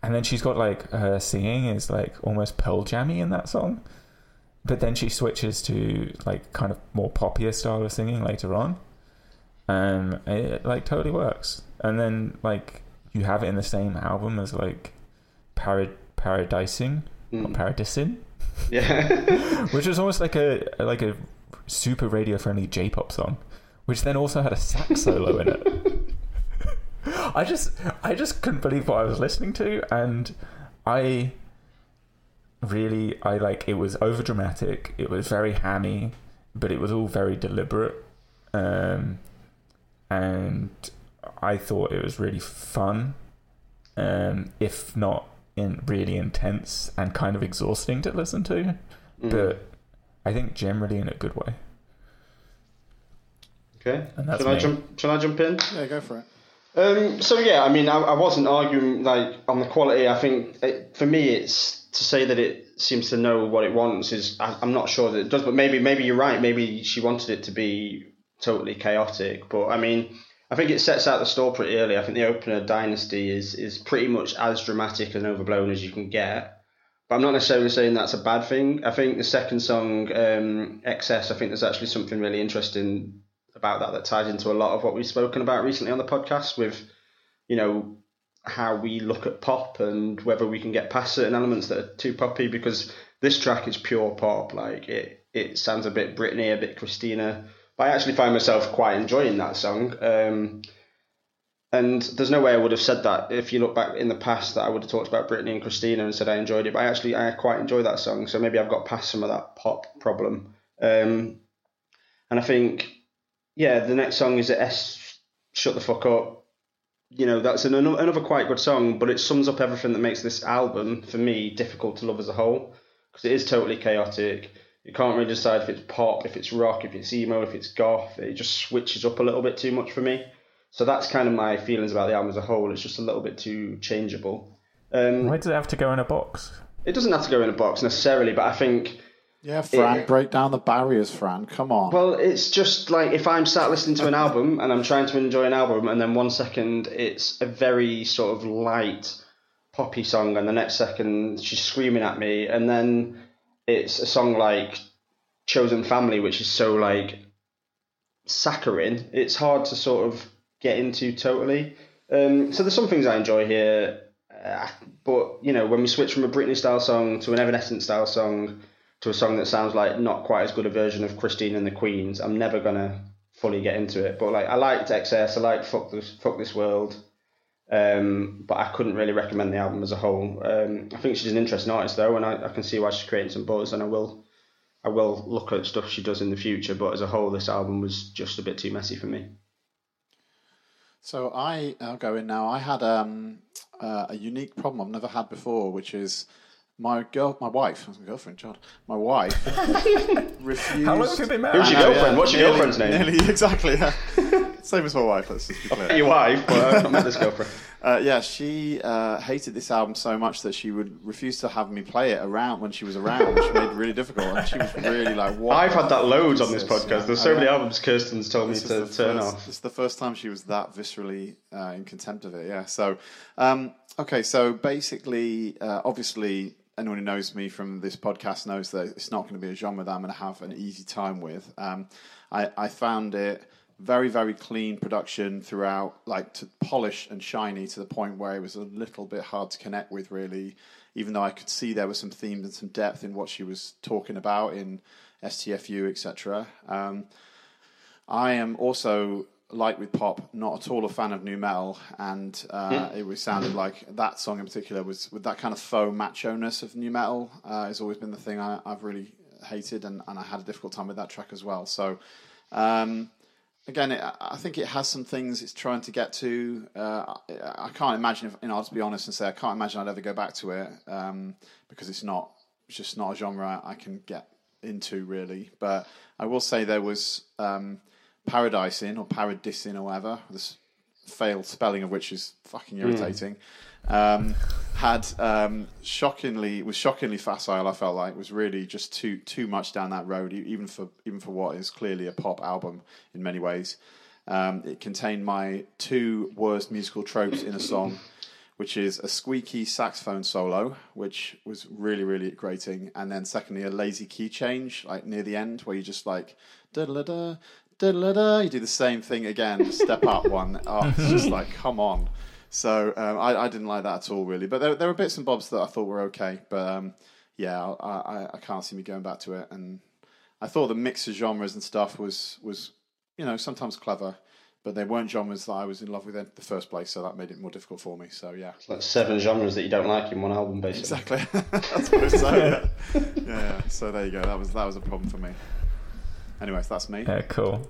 And then she's got like her singing is like almost Pearl Jammy in that song, but then she switches to like kind of more poppier style of singing later on. Um, it like totally works. And then like you have it in the same album as like Parad Paradising or mm, Paradising, yeah. which is almost like a like a super radio friendly J-pop song, which then also had a sax solo in it. I just I just couldn't believe what I was listening to, and I really I like it was over dramatic. It was very hammy, but it was all very deliberate, um, and I thought it was really fun, um, if not in really intense and kind of exhausting to listen to, Mm. but I think generally in a good way. Okay. And that's Shall I jump? Shall I jump in? Yeah, go for it. Um, so yeah, I mean, I, I wasn't arguing like on the quality. I think it, for me, it's to say that it seems to know what it wants is I, I'm not sure that it does. But maybe maybe you're right. Maybe she wanted it to be totally chaotic. But I mean, I think it sets out the store pretty early. I think the opener Dynasty is is pretty much as dramatic and overblown as you can get. But I'm not necessarily saying that's a bad thing. I think the second song, um, Excess, I think there's actually something really interesting about that that ties into a lot of what we've spoken about recently on the podcast with, you know, how we look at pop and whether we can get past certain elements that are too poppy because this track is pure pop. Like it, it sounds a bit Britney, a bit Christina. But I actually find myself quite enjoying that song. Um, and there's no way I would have said that if you look back in the past that I would have talked about Britney and Christina and said I enjoyed it. But I actually I quite enjoy that song. So maybe I've got past some of that pop problem. Um, and I think yeah, the next song is S. Shut the fuck up. You know, that's an, another quite good song, but it sums up everything that makes this album for me difficult to love as a whole because it is totally chaotic. You can't really decide if it's pop, if it's rock, if it's emo, if it's goth. It just switches up a little bit too much for me. So that's kind of my feelings about the album as a whole. It's just a little bit too changeable. Um, Why does it have to go in a box? it doesn't have to go in a box necessarily, but I think Yeah, Fran, It- break down the barriers, Fran. Come on. Well, it's just like if I'm sat listening to an album and I'm trying to enjoy an album, and then one second it's a very sort of light poppy song, and the next second she's screaming at me, and then it's a song like Chosen Family, which is so like saccharine. It's hard to sort of get into totally. Um, so there's some things I enjoy here, uh, but you know when we switch from a Britney style song to an Evanescence style song to a song that sounds like not quite as good a version of Christine and the Queens, I'm never gonna fully get into it. But like I liked Excess, I liked Fuck This Fuck This World. Um, but I couldn't really recommend the album as a whole. Um, I think she's an interesting artist though, and I, I can see why she's creating some buzz, and I will, I will look at stuff she does in the future. But as a whole, this album was just a bit too messy for me. So I, I'll go in now. I had um, uh, a unique problem I've never had before, which is my girl, my wife, I was my girlfriend, John, my wife refused. How long have you been married? Who's your girlfriend? What's your Nearly- girlfriend's name? Nearly, exactly. Yeah. Same as my wife. Let's just be clear. Your wife, but I've not met this girlfriend. Uh, yeah, she uh, hated this album so much that she would refuse to have me play it around when she was around, which made it really difficult. And she was really like, "What?" I've had that fuck loads on this this? podcast. Yeah. There's so I many albums Kirsten's told me This is to turn first, off. This is the first time she was that viscerally uh, in contempt of it. Yeah. So, um, okay. So basically, uh, obviously, anyone who knows me from this podcast knows that it's not going to be a genre that I'm going to have an easy time with. Um, I, I found it very, very clean production throughout, like to polish and shiny to the point where it was a little bit hard to connect with, really. Even though I could see there was some themes and some depth in what she was talking about in STFU, etc. Um, I am also like with pop, not at all a fan of new metal, and uh, it was sounded like that song in particular was with that kind of faux macho ness of new metal uh, has always been the thing I, I've really hated, and, and I had a difficult time with that track as well. So. Um, Again, it, I think it has some things it's trying to get to. Uh, I, I can't imagine, if, you know, I'll just be honest and say I can't imagine I'd ever go back to it um, because it's not, it's just not a genre I can get into really. But I will say there was um, Paradise in or Paradis in or whatever. This failed spelling of which is fucking irritating. Um, had um, shockingly was shockingly facile. I felt like was really just too too much down that road, even for even for what is clearly a pop album in many ways. Um, it contained my two worst musical tropes in a song, which is a squeaky saxophone solo, which was really really grating, and then secondly a lazy key change like near the end where you just like da da da da da. You do the same thing again, the step up one. Oh, it's just like come on. So um, I, I didn't like that at all, really. But there, there were bits and bobs that I thought were okay. But um, yeah, I, I, I can't see me going back to it. And I thought the mix of genres and stuff was was you know sometimes clever, but they weren't genres that I was in love with in the first place. So that made it more difficult for me. So yeah, Like seven genres that you don't like in one album, basically. exactly. that's what it's saying. Yeah. yeah, yeah. So there you go. That was that was a problem for me. Anyways, that's me. Yeah, cool.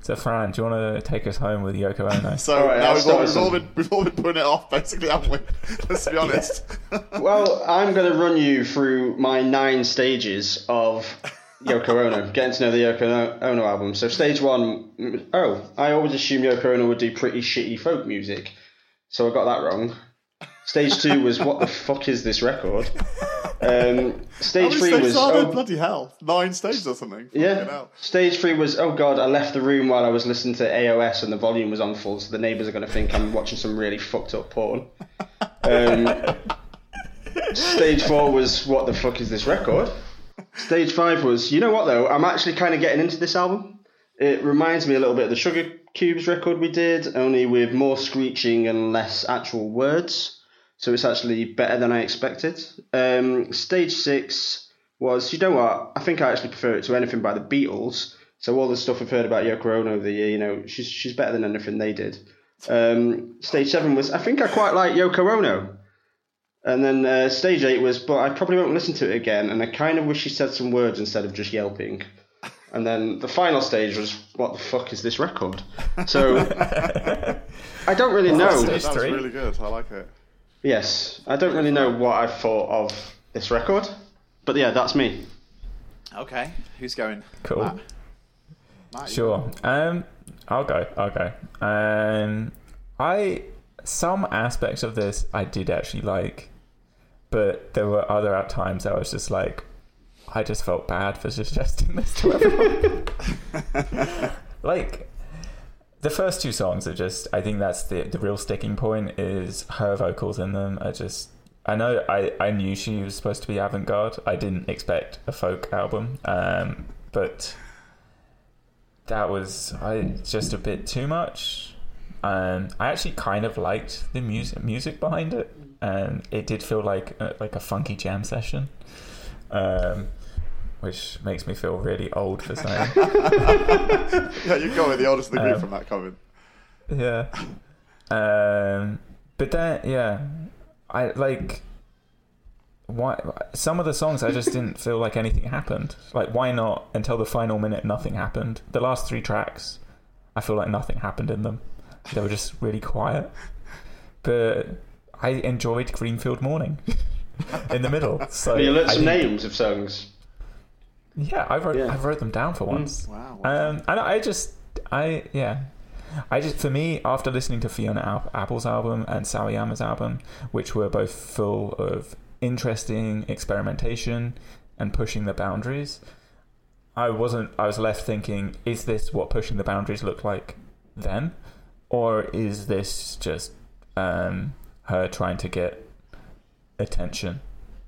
So, Fran, do you want to take us home with Yoko Ono? So All right, now we've all, we've, all been, we've all been putting it off, basically, haven't we? Let's be honest. Well, I'm going to run you through my nine stages of Yoko Ono, getting to know the Yoko Ono album. So, stage one, oh, I always assumed Yoko Ono would do pretty shitty folk music, so I got that wrong. Stage two was, what the fuck is this record? Um, stage three was, oh, Bloody hell. Nine stages or something. Yeah. Stage three was, oh god, I left the room while I was listening to AOS and the volume was on full, so the neighbours are going to think I'm watching some really fucked up porn. Um, stage four was, what the fuck is this record? Stage five was, you know what though, I'm actually kind of getting into this album. It reminds me a little bit of the Sugar Cubes record we did, only with more screeching and less actual words. So it's actually better than I expected. Um, stage six was, you know what, I think I actually prefer it to anything by the Beatles. So all the stuff I've heard about Yoko Ono over the year, you know, she's she's better than anything they did. Um, stage seven was, I think I quite like Yoko Ono. And then uh, stage eight was, but I probably won't listen to it again, and I kind of wish she said some words instead of just yelping. And then the final stage was, what the fuck is this record? So I don't really know. stage- That was three. really good. I like it. Yes, I don't really know what I thought of this record, but yeah, that's me. Okay. Who's going? Cool. Matt? Matt, Sure. Um, I'll go. I'll go. Um, I some aspects of this I did actually like, but there were other at times I was just like, I just felt bad for suggesting this to everyone. like the first two songs are just. I think that's the the real sticking point is her vocals in them are just. I know I, I knew she was supposed to be avant garde. I didn't expect a folk album, um, but that was I, just a bit too much. Um, I actually kind of liked the music music behind it, and it did feel like a, like a funky jam session, um, which makes me feel really old for saying. yeah, you go with the oldest of the group Um, from that comment. yeah, um, but then yeah, I like. Why some of the songs I just didn't feel like anything happened. Like why not until the final minute nothing happened. The last three tracks, I feel like nothing happened in them. They were just really quiet. But I enjoyed Greenfield Morning in the middle. So you learnt some think- names of songs. Yeah, I wrote Yeah. I wrote them down for Mm. once. Wow. Um, and I just, I yeah, I just for me after listening to Fiona Al- Apple's album and Sawayama's album, which were both full of interesting experimentation and pushing the boundaries, I wasn't. I was left thinking, is this what pushing the boundaries looked like then, or is this just um, her trying to get attention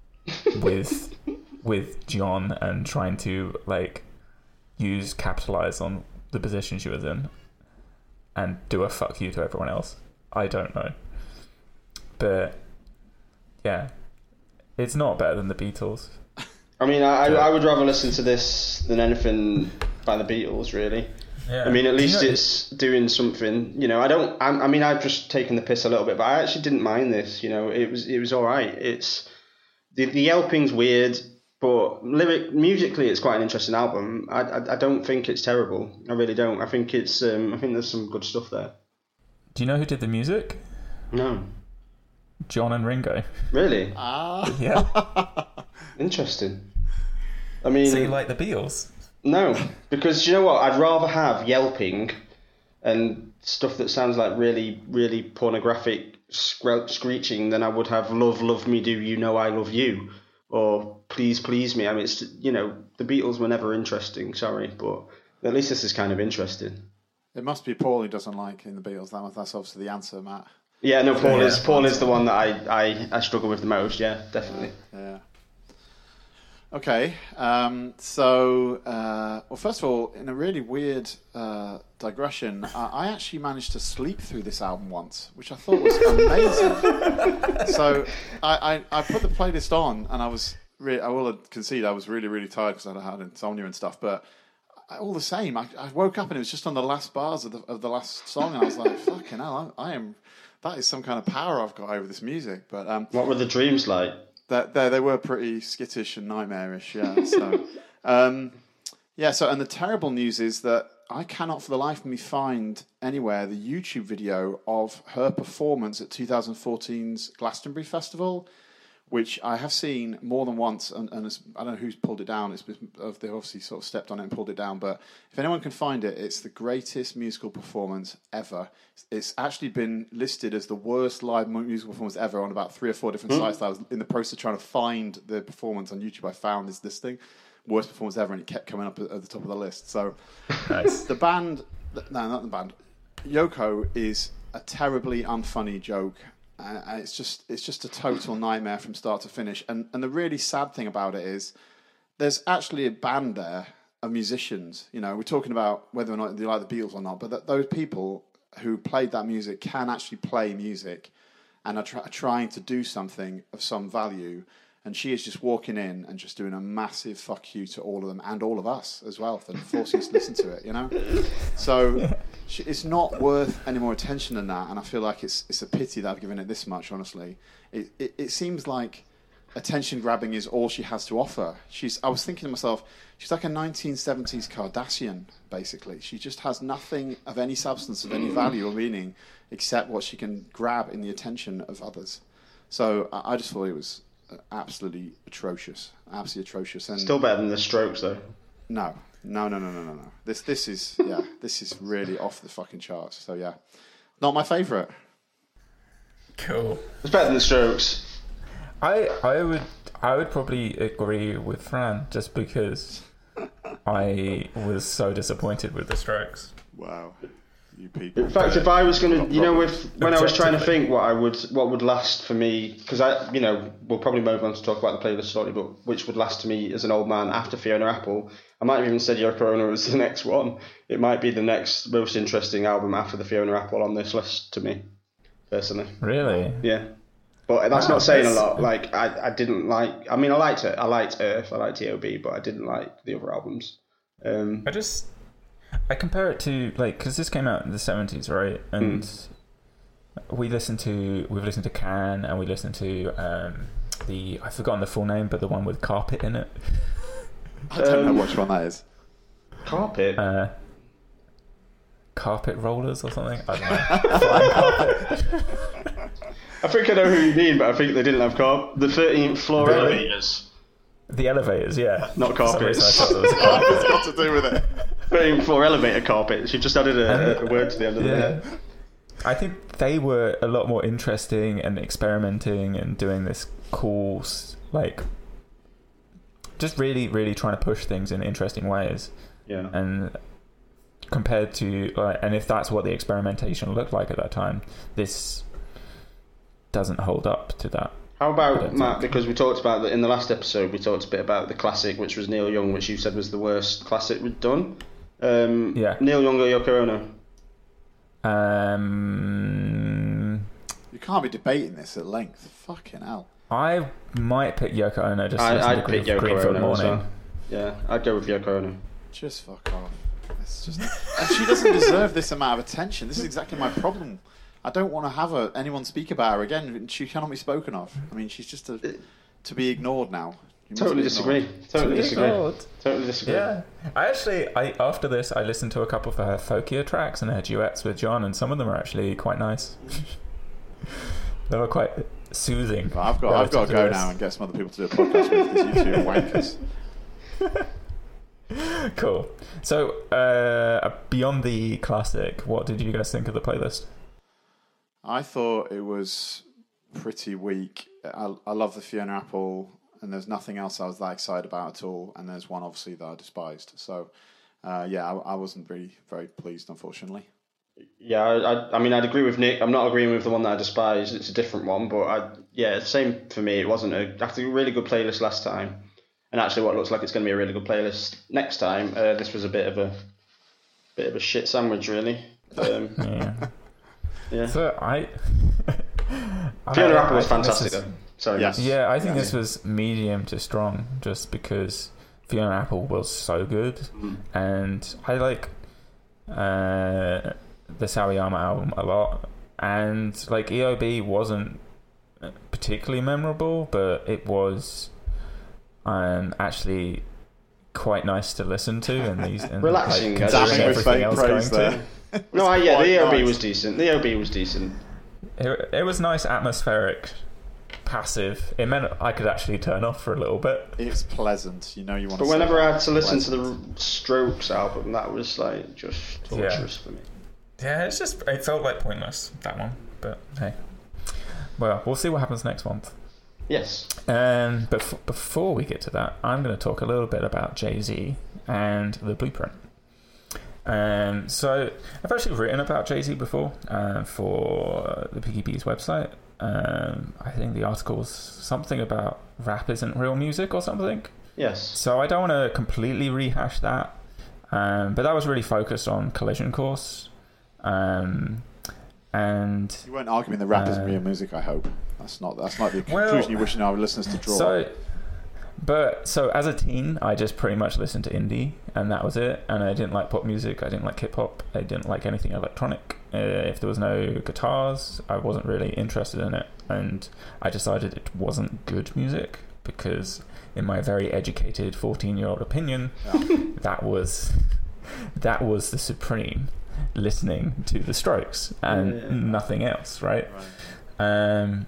with with John and trying to like use capitalize on the position she was in and do a fuck you to everyone else. I don't know. But yeah. It's not better than the Beatles. I mean, I, I, I would rather listen to this than anything by the Beatles, really. Yeah. I mean, at least You know, it's doing something. You know, I don't. I, I mean, I've just taken the piss a little bit, but I actually didn't mind this. You know, it was it was all right. It's the the yelping's weird, but lyric musically, it's quite an interesting album. I, I, I don't think it's terrible. I really don't. I think it's um, I think there's some good stuff there. Do you know who did the music? No, John and Ringo. really Ah. Yeah. interesting. I mean, so you like the Beatles? No, because you know what? I'd rather have yelping and stuff that sounds like really, really pornographic scre- screeching than I would have "Love, love me, do you know I love you?" Or "Please, please me." I mean, it's you know the Beatles were never interesting. Sorry, but at least this is kind of interesting. It must be Paul who doesn't like in the Beatles. That, that's obviously the answer, Matt. Yeah, no, Paul Yeah. is Paul is the one that I, I, I struggle with the most. Yeah, definitely. Yeah. Okay. Um, so, uh, well, first of all, in a really weird uh, digression, I, I actually managed to sleep through this album once, which I thought was amazing. so, I, I, I put the playlist on, and I was, re- I will concede, I was really, really tired because I had insomnia and stuff. But I- all the same, I, I woke up and it was just on the last bars of the, of the last song, and I was like, "Fucking hell, I, I am." That is some kind of power I've got over this music. But um, What were the dreams like? That they, they were pretty skittish and nightmarish. Yeah. So, um, yeah. So, and the terrible news is that I cannot for the life of me find anywhere the YouTube video of her performance at 2014's Glastonbury Festival, which I have seen more than once, and, and I don't know who's pulled it down. It's been, uh, they've obviously sort of stepped on it and pulled it down. But if anyone can find it, it's the greatest musical performance ever. It's actually been listed as the worst live musical performance ever on about three or four different hmm. sites. That I was in the process of trying to find the performance on YouTube. I found this listing, worst performance ever, and it kept coming up at, at the top of the list. So Nice. the band, no, not the band. Yoko is a terribly unfunny joke. Uh, it's just it's just a total nightmare from start to finish. And and the really sad thing about it is there's actually a band there of musicians. You know, we're talking about whether or not they like the Beatles or not, but that those people who played that music can actually play music and are, try, trying to do something of some value. And she is just walking in and just doing a massive fuck you to all of them and all of us as well for forcing us to listen to it, you know? So it's not worth any more attention than that. And I feel like it's, it's a pity that I've given it this much, honestly. It, it, it seems like attention grabbing is all she has to offer. She's, I was thinking to myself, she's like a 1970s Kardashian, basically. She just has nothing of any substance, of any value or meaning, except what she can grab in the attention of others. So I, I just thought it was uh, absolutely atrocious, absolutely atrocious. And Still better than the Strokes, though. no, no, no, no, no, no, no. This, this is, yeah, this is really off the fucking charts. So yeah, not my favourite. Cool. It's better than the Strokes. I I would I would probably agree with Fran just because I was so disappointed with the Strokes. Wow, you people. In fact, if I was going to, you know, Problem. with when I was trying to think what I would, what would last for me, because I, you know, we'll probably move on to talk about the playlist shortly, but which would last to me as an old man after Fiona Apple. I might have even said Yoko Ono was the next one. It might be the next most interesting album after the Fiona Apple on this list to me, personally. Really? Yeah. But that's Wow, not saying a lot. Like I, I didn't like. I mean, I liked it. I liked Earth. I liked T.O.B. But I didn't like the other albums. Um, I just I compare it to like because this came out in the seventies, right? And we listened to we've listened to Can and we listened to um, the I've forgotten the full name, but the one with carpet in it. I don't Um, know which one that is. Carpet. Uh, carpet rollers or something. I don't know. I think I know who you mean, but I think they didn't have carp. The 13th floor Really? elevators. The elevators, yeah. Not For some reason I carpets. thought it was a What's carpet. it got to do with it? 13th floor elevator carpets. You've just added a, a word to the end of Yeah. the I think they were a lot more interesting and experimenting and doing this cool, s- like, just really, really trying to push things in interesting ways. Yeah. And compared to, like, and if that's what the experimentation looked like at that time, this doesn't hold up to that. How about Matt? think- Because we talked about the, in the last episode, we talked a bit about the classic, which was Neil Young, which you said was the worst classic we'd done. Um, Yeah. Neil Young or Yoko Ono? Um, You can't be debating this at length. Fucking hell. I might pick Yoko Ono just I, to listen I'd to pick Green, Yoko Greenfield Ono Morning. well. Yeah, I'd go with Yoko Ono. Just fuck off. It's just, and she doesn't deserve this amount of attention. This is exactly my problem. I don't want to have her, anyone speak about her again. She cannot be spoken of. I mean, she's just a, to be ignored now. Totally disagree. Totally disagree. Ignored. Totally disagree. Yeah, I actually, I after this, I listened to a couple of her folkier tracks and her duets with John, and some of them are actually quite nice. they were quite soothing. I've got, I've got to go this. now and get some other people to do a podcast with because you two are wankers. Cool. So, uh, beyond the classic, what did you guys think of the playlist? I thought it was pretty weak. I, I love the Fiona Apple, and there's nothing else I was that excited about at all. And there's one obviously that I despised. So, uh, yeah, I, I wasn't really very pleased, unfortunately. Yeah, I, I, I mean, I'd agree with Nick. I'm not agreeing with the one that I despise. It's a different one, but I, yeah, same for me. It wasn't a after a really good playlist last time, and actually, what looks like it's going to be a really good playlist next time. Uh, this was a bit of a bit of a shit sandwich, really. Um, Yeah. yeah, so I. Fiona Apple was I think this fantastic. is- though. Sorry, Yes. Yeah, I think Yeah. this was medium to strong, just because Fiona Apple was so good, Mm. and I like uh, the Sawayama album a lot, and like EOB wasn't particularly memorable, but it was um, actually quite nice to listen to, and these and, Relaxing, like, I considering think. with everything else going there. to. No, I, yeah, the EOB nice. was decent. The OB was decent. It, it was nice, atmospheric, passive. It meant I could actually turn off for a little bit. It's pleasant. You know you want But to. whenever I had to listen to the Strokes album, that was like just torturous for me. Yeah, it's just it felt like pointless that one, but hey. Well, we'll see what happens next month. Yes. Um, but f- before we get to that, I'm going to talk a little bit about Jay Z and the Blueprint. Um, so I've actually written about Jay Z before uh, for the Piggy Bees website. Um, I think the article was something about rap isn't real music or something. Yes. So I don't want to completely rehash that, um, but that was really focused on Collision Course, um, and You weren't arguing the rap isn't Uh, real music. I hope that's not. That's not the Well, conclusion you're wishing our listeners to draw. So, but so as a teen, I just pretty much listened to indie, and that was it. And I didn't like pop music. I didn't like hip hop. I didn't like anything electronic. Uh, if there was no guitars, I wasn't really interested in it. And I decided it wasn't good music because, in my very educated fourteen-year-old opinion, Yeah. that was that was the supreme. Listening to the Strokes and Yeah. nothing else, right? Right. Um,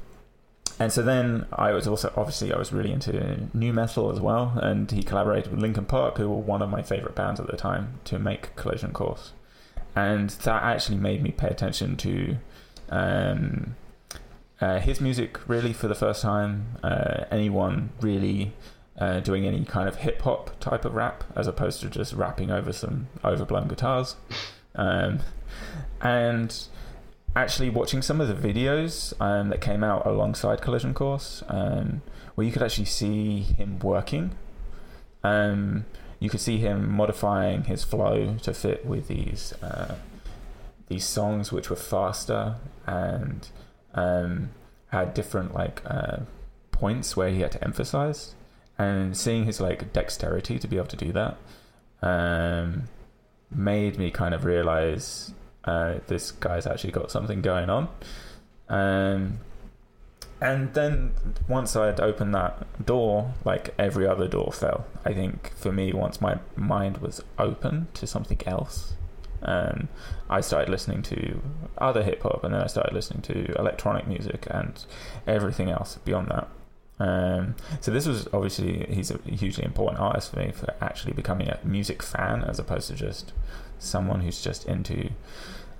and so then I was also obviously I was really into new metal as well, and he collaborated with Linkin Park, who were one of my favorite bands at the time, to make Collision Course, and that actually made me pay attention to um, uh, his music really for the first time. Uh, anyone really. Uh, doing any kind of hip hop type of rap as opposed to just rapping over some overblown guitars, um, and actually watching some of the videos um, that came out alongside Collision Course, um, where you could actually see him working. Um, you could see him modifying his flow to fit with these uh, these songs, which were faster and um, had different like uh, points where he had to emphasize, and seeing his like dexterity to be able to do that um, made me kind of realize uh, this guy's actually got something going on. Um, and then once I'd opened that door, like every other door fell. I think for me, once my mind was open to something else, um, I started listening to other hip hop, and then I started listening to electronic music and everything else beyond that. Um, so this was obviously he's a hugely important artist for me for actually becoming a music fan as opposed to just someone who's just into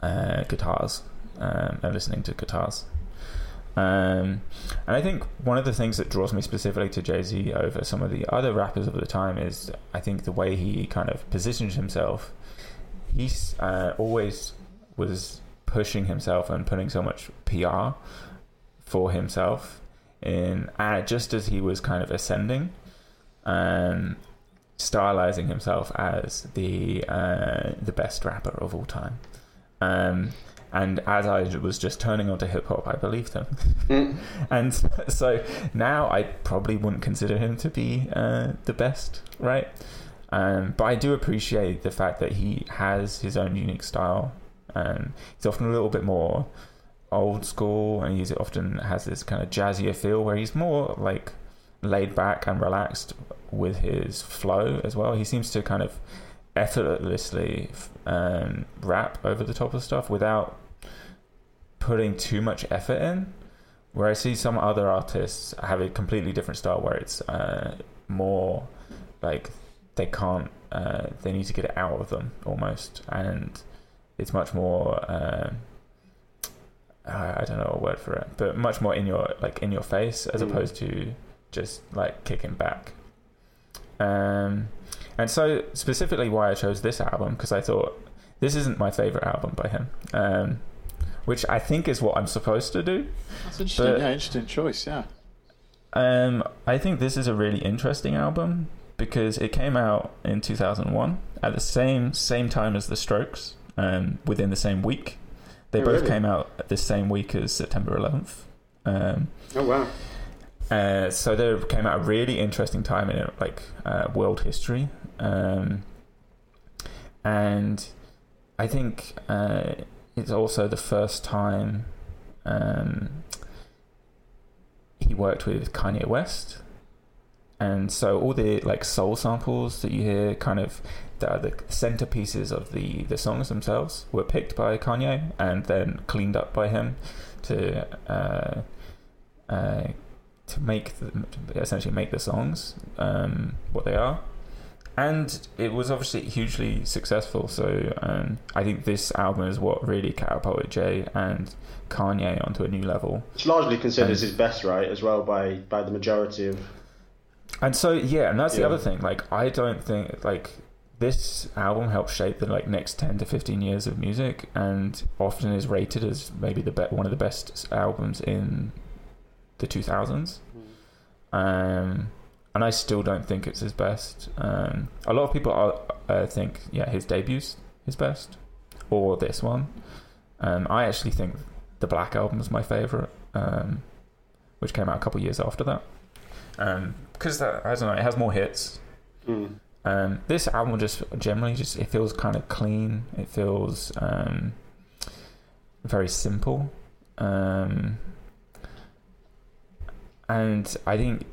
uh, guitars um, and listening to guitars. Um, and I think one of the things that draws me specifically to Jay Z over some of the other rappers of the time is I think the way he kind of positions himself. He's uh, always was pushing himself and putting so much PR for himself in uh, just as he was kind of ascending, um, stylizing himself as the uh, the best rapper of all time. Um, and as I was just turning onto hip hop, I believed him. Mm. and so now I probably wouldn't consider him to be uh, the best, right? Um, but I do appreciate the fact that he has his own unique style. Um, he's often a little bit more old school, and he's often has this kind of jazzier feel where he's more like laid back and relaxed with his flow as well. He seems to kind of effortlessly um, rap over the top of stuff without putting too much effort in. Where I see some other artists have a completely different style where it's uh, more like they can't, uh, they need to get it out of them almost, and it's much more. Uh, I I don't know a word for it, but much more in your like in your face as Mm. opposed to just like kicking back. Um, and so specifically why I chose this album because I thought this isn't my favorite album by him, um, which I think is what I'm supposed to do. That's interesting. But- yeah, interesting choice. Yeah. Um, I think this is a really interesting album because it came out in 2001 at the same same time as The Strokes, um, within the same week. They Oh, both really? came out the same week as September 11th. Um, Oh wow. uh, so they came out a really interesting time in like uh, world history, um, and I think uh, it's also the first time um, he worked with Kanye West, and so all the like soul samples that you hear, kind of the, the centerpieces of the the songs themselves, were picked by Kanye and then cleaned up by him to uh, uh, to make the, essentially make the songs um, what they are. And it was obviously hugely successful. So um, I think this album is what really catapulted Jay and Kanye onto a new level. It's largely considered And- his best, right, as well by by the majority of. And so yeah, and that's the other thing. Like I don't think like this album helped shape the like next ten to fifteen years of music, and often is rated as maybe the be- one of the best albums in the two thousands. Um, and I still don't think it's his best. Um, a lot of people are, uh, think yeah his debuts his best, or this one. Um, I actually think the Black album is my favorite, um, which came out a couple years after that. Because that I don't know, it has more hits. Mm. Um, this album just generally just it feels kind of clean. It feels um, very simple, um, and I think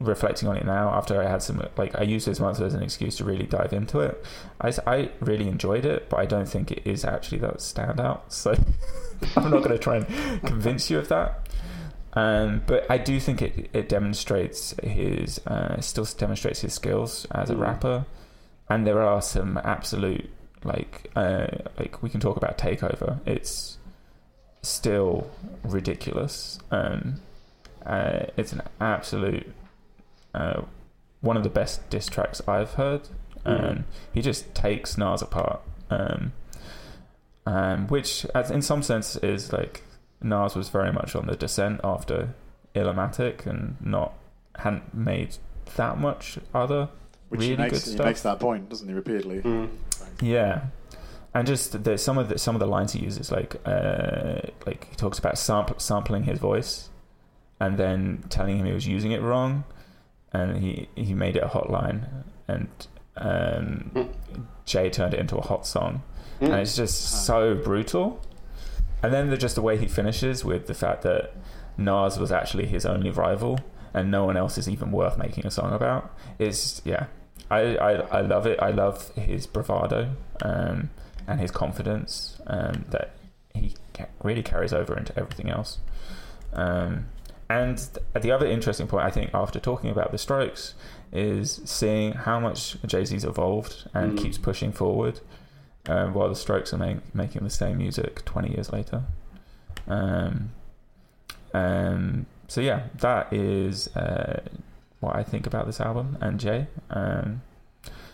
reflecting on it now after I had some like I used this month as an excuse to really dive into it. I, I really enjoyed it, but I don't think it is actually that standout. So I'm not going to try and convince you of that. Um, but I do think it, it demonstrates his uh, still demonstrates his skills as a Mm. rapper, and there are some absolute like uh, like we can talk about takeover. It's still ridiculous. Um, uh, it's an absolute uh, one of the best diss tracks I've heard. Um, Mhm. He just takes Nas apart, um, um, which as in some sense is like Nas was very much on the descent after Illmatic and not hadn't made that much other Which really he makes, good he stuff. makes that point, doesn't he, repeatedly? Mm. Yeah, and just the, some of the some of the lines he uses, like uh, like he talks about sample, sampling his voice, and then telling him he was using it wrong, and he he made it a hot line, and um, Jay turned it into a hot song, and Mm. it's just so brutal. And then the, just the way he finishes with the fact that Nas was actually his only rival, and no one else is even worth making a song about. Is yeah, I, I I love it. I love his bravado um, and his confidence um, that he really carries over into everything else. Um, and th- the other interesting point, I think, after talking about the Strokes, is seeing how much Jay Z's evolved and Mm. keeps pushing forward, uh, while the Strokes are ma- making the same music twenty years later. Um, um, so yeah, that is uh, what I think about this album and Jay. Um,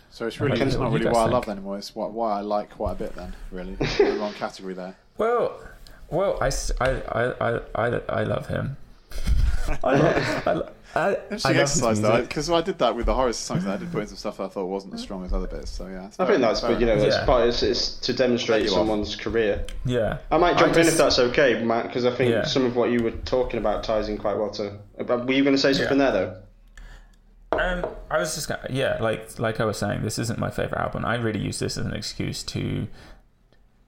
So it's really it's not really why I love think? anymore. It's what why I like quite a bit. Then really, wrong category there. well, well, I, I, I, I, I love him. I love, I, lo- I, I Interesting love exercise though, because I did that with the horror songs. I did put in some stuff that I thought wasn't as strong as other bits. So yeah, I think that's enough, good. You know, it's Yeah. part. It's, it's to demonstrate Let you off. someone's career. Yeah, I might jump I in if that's okay, Matt, because I think Yeah. some of what you were talking about ties in quite well to. About, were you going to say something there though? Um, I was just gonna, yeah, like like I was saying, this isn't my favorite album. I really use this as an excuse to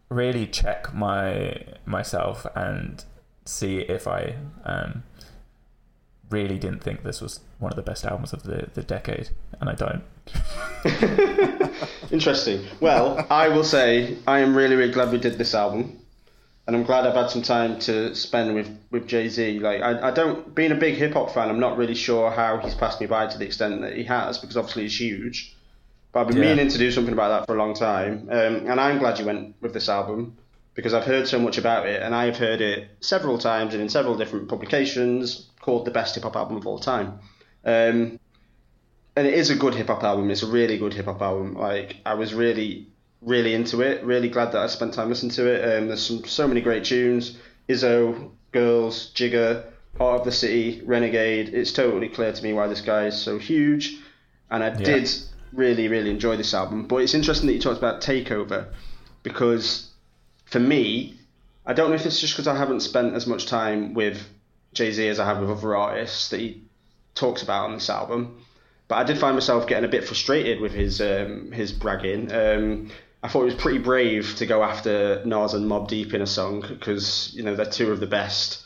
really check my myself and see if I um, really didn't think this was one of the best albums of the, the decade, and I don't. Interesting. Well, I will say I am really, really glad we did this album, and I'm glad I've had some time to spend with with Jay Z. Like, I, I don't, being a big hip hop fan, I'm not really sure how he's passed me by to the extent that he has, because obviously he's huge. But I've been Yeah. meaning to do something about that for a long time, um, and I'm glad you went with this album because I've heard so much about it, and I've heard it several times and in several different publications called the best hip hop album of all time. Um, and it is a good hip hop album. It's a really good hip hop album. Like I was really, really into it. Really glad that I spent time listening to it. Um, there's some so many great tunes. Izzo, Girls, Jigga, Heart of the City, Renegade. It's totally clear to me why this guy is so huge. And I did really, really enjoy this album. But it's interesting that you talked about Takeover because for me, I don't know if it's just because I haven't spent as much time with Jay Z as I have with other artists that he talks about on this album. But I did find myself getting a bit frustrated with his um, his bragging. Um, I thought it was pretty brave to go after Nas and Mobb Deep in a song because you know they're two of the best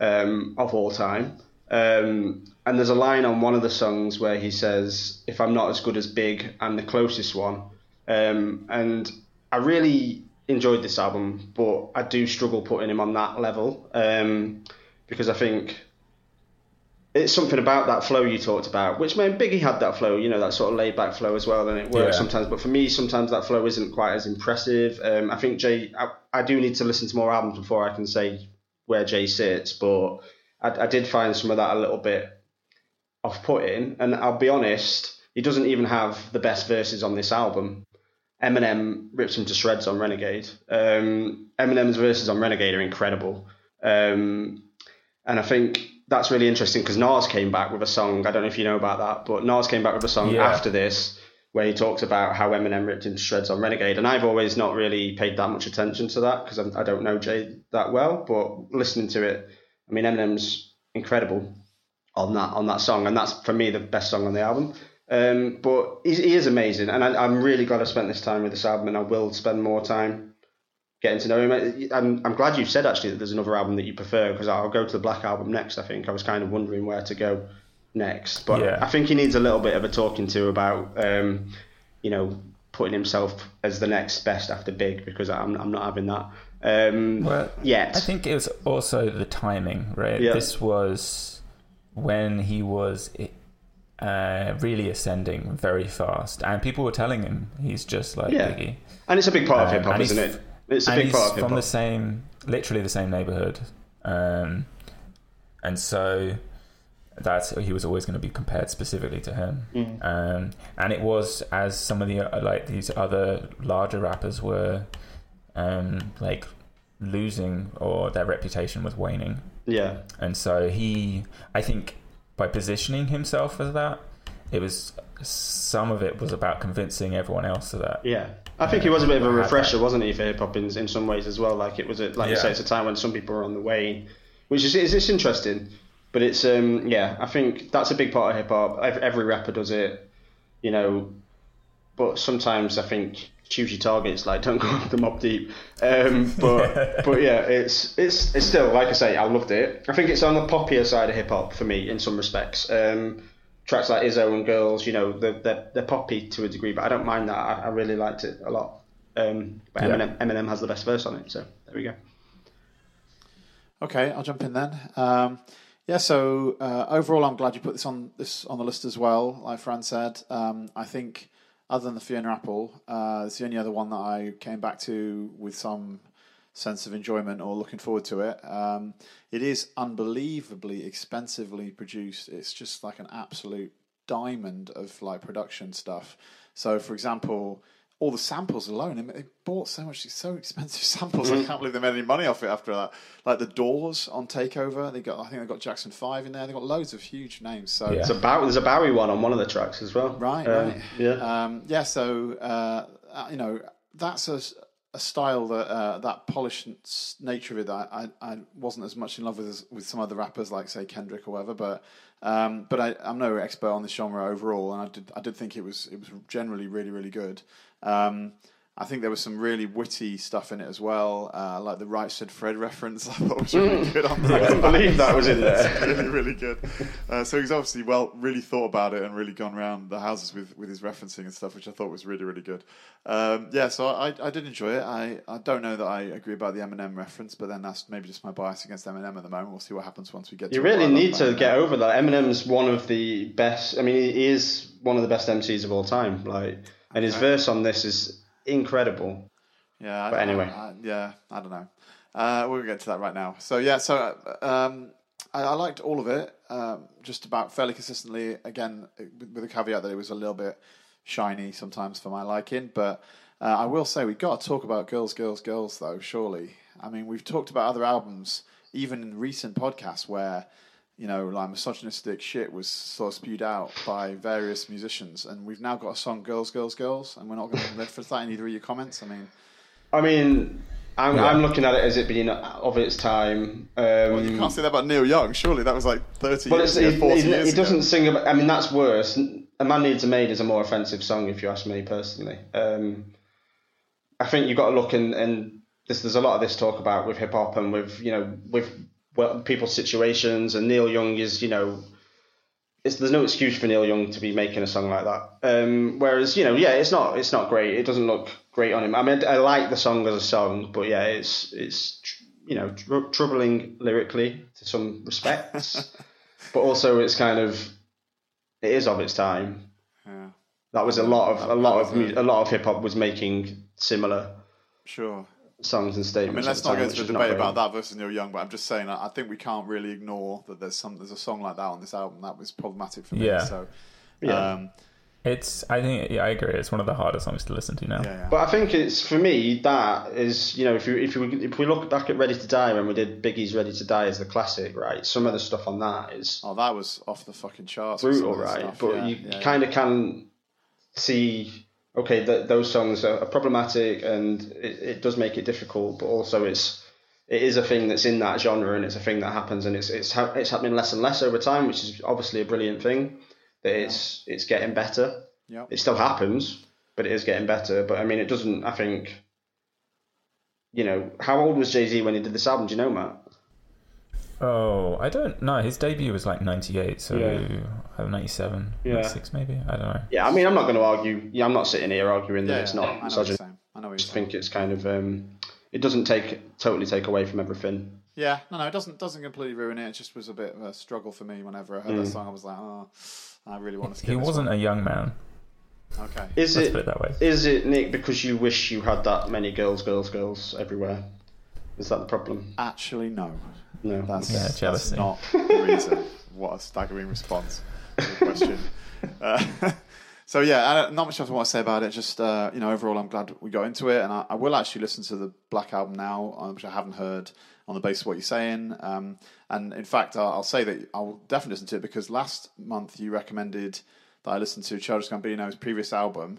um, of all time. Um, and there's a line on one of the songs where he says, "If I'm not as good as Big, I'm the closest one." Um, and I really enjoyed this album, but I do struggle putting him on that level um, because I think it's something about that flow you talked about, which man Biggie had that flow, you know, that sort of laid back flow as well, and it works Yeah. sometimes. But for me, sometimes that flow isn't quite as impressive. Um, I think Jay, I, I do need to listen to more albums before I can say where Jay sits, but I, I did find some of that a little bit off putting. And I'll be honest, he doesn't even have the best verses on this album. Eminem rips him to shreds on Renegade. Um, Eminem's verses on Renegade are incredible. Um, and I think that's really interesting because Nas came back with a song. I don't know if you know about that, but Nas came back with a song Yeah. after this where he talks about how Eminem ripped him to shreds on Renegade. And I've always not really paid that much attention to that because I don't know Jay that well. But listening to it, I mean, Eminem's incredible on that on that song, and that's for me the best song on the album. Um, but he, he is amazing, and I, I'm really glad I spent this time with this album, and I will spend more time getting to know him. I'm, I'm glad you said actually that there's another album that you prefer because I'll go to the Black album next. I think I was kind of wondering where to go next, but Yeah. I think he needs a little bit of a talking to about, um, you know, putting himself as the next best after Big because I'm I'm not having that. Um, Well, yet. I think it was also the timing, right? Yeah. This was when he was uh, really ascending very fast, and people were telling him he's just like Yeah. Biggie. and it's a big part of Um, hip hop, isn't it? It's a and big part of from the same, literally the same neighborhood, um, and so that he was always going to be compared specifically to him. Mm. Um, and it was as some of the uh, like these other larger rappers were um, like losing or their reputation was waning, Yeah, and so he, I think, by positioning himself as that, it was some of it was about convincing everyone else of that. yeah. I think he was a bit of a refresher, wasn't he, for hip hop in, in some ways as well? Like it was, a, like you say, it's a time when some people are on the wane, which is it's, it's interesting. But it's um yeah, I think that's a big part of hip hop. Every, every rapper does it, you know. But sometimes I think choose your targets. Like don't go after Mobb Deep. Um, but but yeah, it's it's it's still like I say, I loved it. I think it's on the poppier side of hip hop for me in some respects. Um, tracks like Izzo and Girls, you know, they're, they're, they're poppy to a degree, but I don't mind that. I, I really liked it a lot. Um, but Yeah. Eminem, Eminem has the best verse on it, so there we go. Okay, I'll jump in then. Um, yeah, so uh, overall, I'm glad you put this on this on the list as well. Like Fran said, um, I think other than the Fiona Apple, uh, it's the only other one that I came back to with some sense of enjoyment or looking forward to it. Um, it is unbelievably expensively produced. It's just like an absolute diamond of like production stuff. So, for example, all the samples alone, they- they bought so much, so expensive samples. I can't believe they made any money off it after that. Like the Doors on Takeover, they got, I think they got Jackson Five in there. They got loads of huge names. So, Yeah. There's a, Bow- there's a Bowie one on one of the tracks as well. Right, Um, right. Yeah. Um, yeah, so uh, uh, you know that's a, a style that uh, that polished nature of it I, I wasn't as much in love with as, with some other rappers like say Kendrick or whatever. But um, but I, I'm no expert on this genre overall, and I did I did think it was it was generally really really good. Um, I think there was some really witty stuff in it as well, uh, like the Right Said Fred reference. I thought was really good on I couldn't believe that was in there. really, really good. Uh, so he's obviously well, really thought about it and really gone around the houses with, with his referencing and stuff, which I thought was really, really good. Um, yeah, so I, I did enjoy it. I, I don't know that I agree about the Eminem reference, but then that's maybe just my bias against Eminem at the moment. We'll see what happens once we get. You to really need to get over that. Eminem's one of the best. I mean, he is one of the best MCs of all time. Like, and his Okay. verse on this is incredible. Yeah. But I- anyway. I- yeah, I don't know. Uh, we'll get to that right now. So yeah, so um, I, I liked all of it, um, just about fairly consistently. Again, with, with the caveat that it was a little bit shiny sometimes for my liking, but uh, I will say we got to talk about girls, girls, girls though. Surely, I mean we've talked about other albums, even in recent podcasts where. You know, like misogynistic shit was sort of spewed out by various musicians, and we've now got a song "Girls, Girls, Girls," and we're not going to reference that in either of your comments. I mean, I mean, I'm, Yeah. I'm looking at it as it being of its time. Um, Well, you can't say that about Neil Young. Surely that was like thirty Well, years it's, ago, he, forty he, years he doesn't ago. sing about. I mean, that's worse. A Man Needs a Maid is a more offensive song, if you ask me personally. Um, I think you've got to look and, and this, there's a lot of this talk about with hip hop and with you know with well people's situations, and Neil Young is you know. It's, there's no excuse for Neil Young to be making a song like that. Um, whereas, you know, yeah, it's not it's not great. It doesn't look great on him. I mean, I like the song as a song, but yeah, it's it's you know tr- troubling lyrically to some respects, but also it's kind of it is of its time. Yeah, That was a lot of a lot of a lot of hip hop was making similar sure. Songs and statements. I statements. mean, let's not time, go which into a debate great. about that versus Neil Young, but I'm just saying I I think we can't really ignore that there's some there's a song like that on this album that was problematic for me. Yeah. So, Yeah. um, It's. I think. Yeah, I agree. It's one of the harder songs to listen to now. yeah, yeah. But I think it's for me that is you know if you if you if we look back at Ready to Die when we did Biggie's Ready to Die as the classic right some of the stuff on that is oh, that was off the fucking charts. with some brutal right stuff. but Yeah, you yeah, kind of can see okay that those songs are, are problematic and it, it does make it difficult but also it's it is a thing that's in that genre and it's a thing that happens and it's it's ha- it's happening less and less over time which is obviously a brilliant thing that it's it's getting better Yep. it still happens, but it is getting better. But I mean, it doesn't. I think, you know, how old was Jay Z when he did this album? Do you know, Matt? Oh, I don't know. His debut was like '98, so Yeah. uh, '97, Yeah. '96 maybe. I don't know. Yeah, I mean, I'm not going to argue. Yeah, I'm not sitting here arguing that Yeah, it's not I know what you're misogyny. saying. I know what I you're just saying. think it's kind of. Um, it doesn't take totally take away from everything. Yeah, no, no, it doesn't doesn't completely ruin it. It just was a bit of a struggle for me whenever I heard that song. I was like, oh, I really want to skip it." He this wasn't one. a young man. Okay. Is Let's it? put it that way. Is it Nick because you wish you had that many girls, girls, girls everywhere? Is that the problem? Actually, no. No. That's, Yeah, that's not the reason. what a staggering response to the question. uh, so yeah, I don't- much else I want to say about it. Just uh, you know, overall, I'm glad we got into it, and I, I will actually listen to the Black album now, uh, which I haven't heard on the basis of what you're saying. Um, and in fact, I'll, I'll say that I will definitely listen to it because last month you recommended that I listen to Childish Gambino's previous album.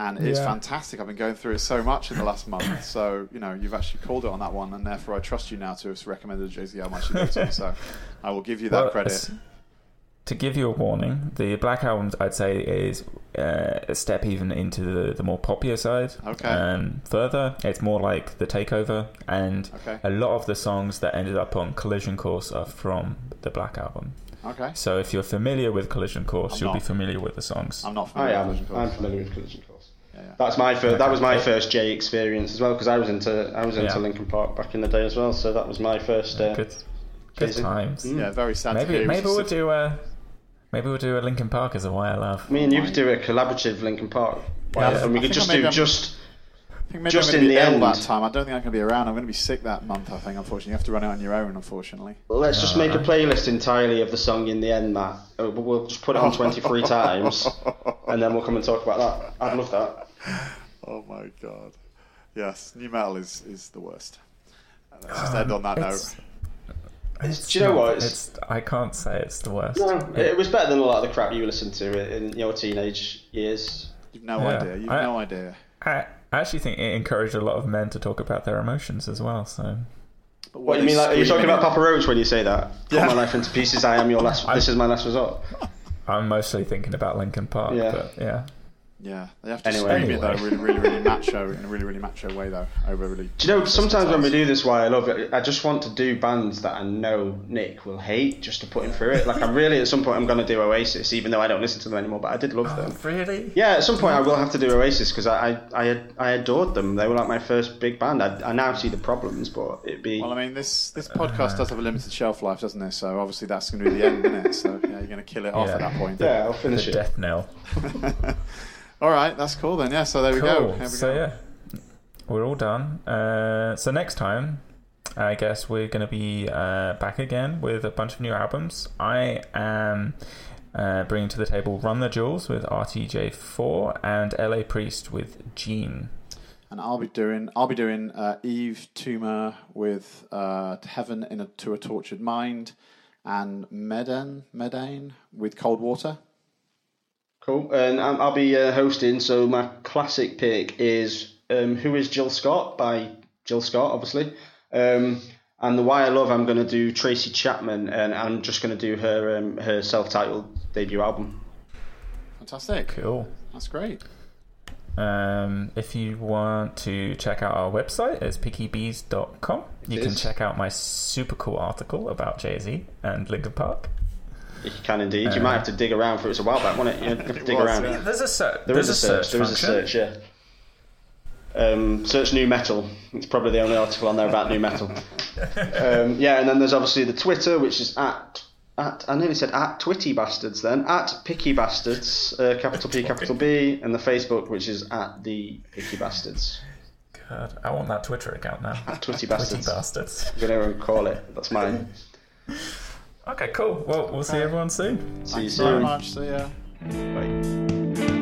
And it's Yeah. fantastic. I've been going through it so much in the last month. So, you know, you've actually called it on that one, and therefore I trust you now to have recommended Jay Z album I should go to. So I will give you that Well, credit. To give you a warning, the Black Album, I'd say, is uh, a step even into the, the more popular side. Okay. Um, further, it's more like the Takeover, and Okay. a lot of the songs that ended up on Collision Course are from the Black Album. Okay. So if you're familiar with Collision Course, I'm you'll be familiar with the songs. I'm not I am. with Collision I'm familiar with Collision Course. Yeah, yeah. That's my first. That was my first J experience as well because I was into I was into Yeah. Linkin Park back in the day as well. So that was my first. Uh, Good, good times. Mm. Yeah, very sad Maybe hear. maybe we'll just- do a maybe we'll do a Linkin Park as a Why I Love. Me and you could do a collaborative Linkin Park. Yeah, and we I could just do I'm- just. I think maybe just I'm going in to be the ill end- that time. I don't think I'm going to be around. I'm going to be sick that month. I think, unfortunately, you have to run it on your own. Unfortunately. Let's just make a playlist entirely of the song in the end, Matt. Uh, We'll just put it on 23 times, and then we'll come and talk about that. I'd love that. Oh my god. Yes, nu metal is is the worst. And let's just end um, on that note. It's, it's do you know not- what? It's- It's, I can't say it's the worst. No, It- it was better than a lot of the crap you listened to in your teenage years. You've no Yeah. idea. You've I- no idea. I I actually think it encouraged a lot of men to talk about their emotions as well. So But What, do you mean? Like, are you talking about Papa Roach when you say that? Yeah. Cut my life into pieces. I am your last. This is my last resort. I'm mostly thinking about Linkin Park. Yeah. But yeah. Yeah, they have to Anyway. scream it though, really, really, really macho in a really, really macho way though. Over really. Do you know? Sometimes when we do this, why I love it. I just want to do bands that I know Nick will hate, just to put him through it. Like I'm really at some point I'm going to do Oasis, even though I don't listen to them anymore. But I did love oh, them. Really? Yeah, at some point I will have to do Oasis because I, I I I adored them. They were like my first big band. I, I now see the problems, but it'd be Well, I mean, this this podcast does have a limited shelf life, doesn't it? So obviously that's going to be the end, isn't it? So yeah, you're going to kill it off Yeah. at that point. yeah. I'll The finish it. death knell. All right, that's cool then. Yeah, so there we go. There we So go. yeah, we're all done. Uh, so next time, I guess we're going to be uh, back again with a bunch of new albums. I am uh, bringing to the table Run the Jewels with RTJ4 and LA Priest with Gene. And I'll be doing I'll be doing uh, Yves Tumor with uh, Heaven in a to a Tortured Mind, and Medan Medane with Cold Water. Cool. And I'm- I'll be uh, hosting. So my classic pick is um, "Who Is Jill Scott" by Jill Scott, obviously. Um, and the Why I Love, I'm going to do Tracy Chapman, and I'm just going to do her um, her self-titled debut album. Fantastic. Cool. That's great. Um, if you want to check out our website, it's pickybees.com. You It can check out my super cool article about Jay Z and Linkin Park. You can indeed. You might have to dig around for it. It's a while back, wasn't it? You have to dig was, around. yeah. There's a search. There's a search. There is a search. Yeah. Um, search nu metal. It's probably the only article on there about nu metal. um, yeah, and then there's obviously the Twitter, which is at at I nearly said at Twitty Bastards then at Picky Bastards, uh, capital P capital B, and the Facebook, which is at the Picky Bastards. God, I want that Twitter account now. At Twitty Twitty Bastards. bastards. I'm gonna call it. That's mine. Okay, cool. Well, we'll see everyone soon. See you Thanks very soon. much. See ya. Bye.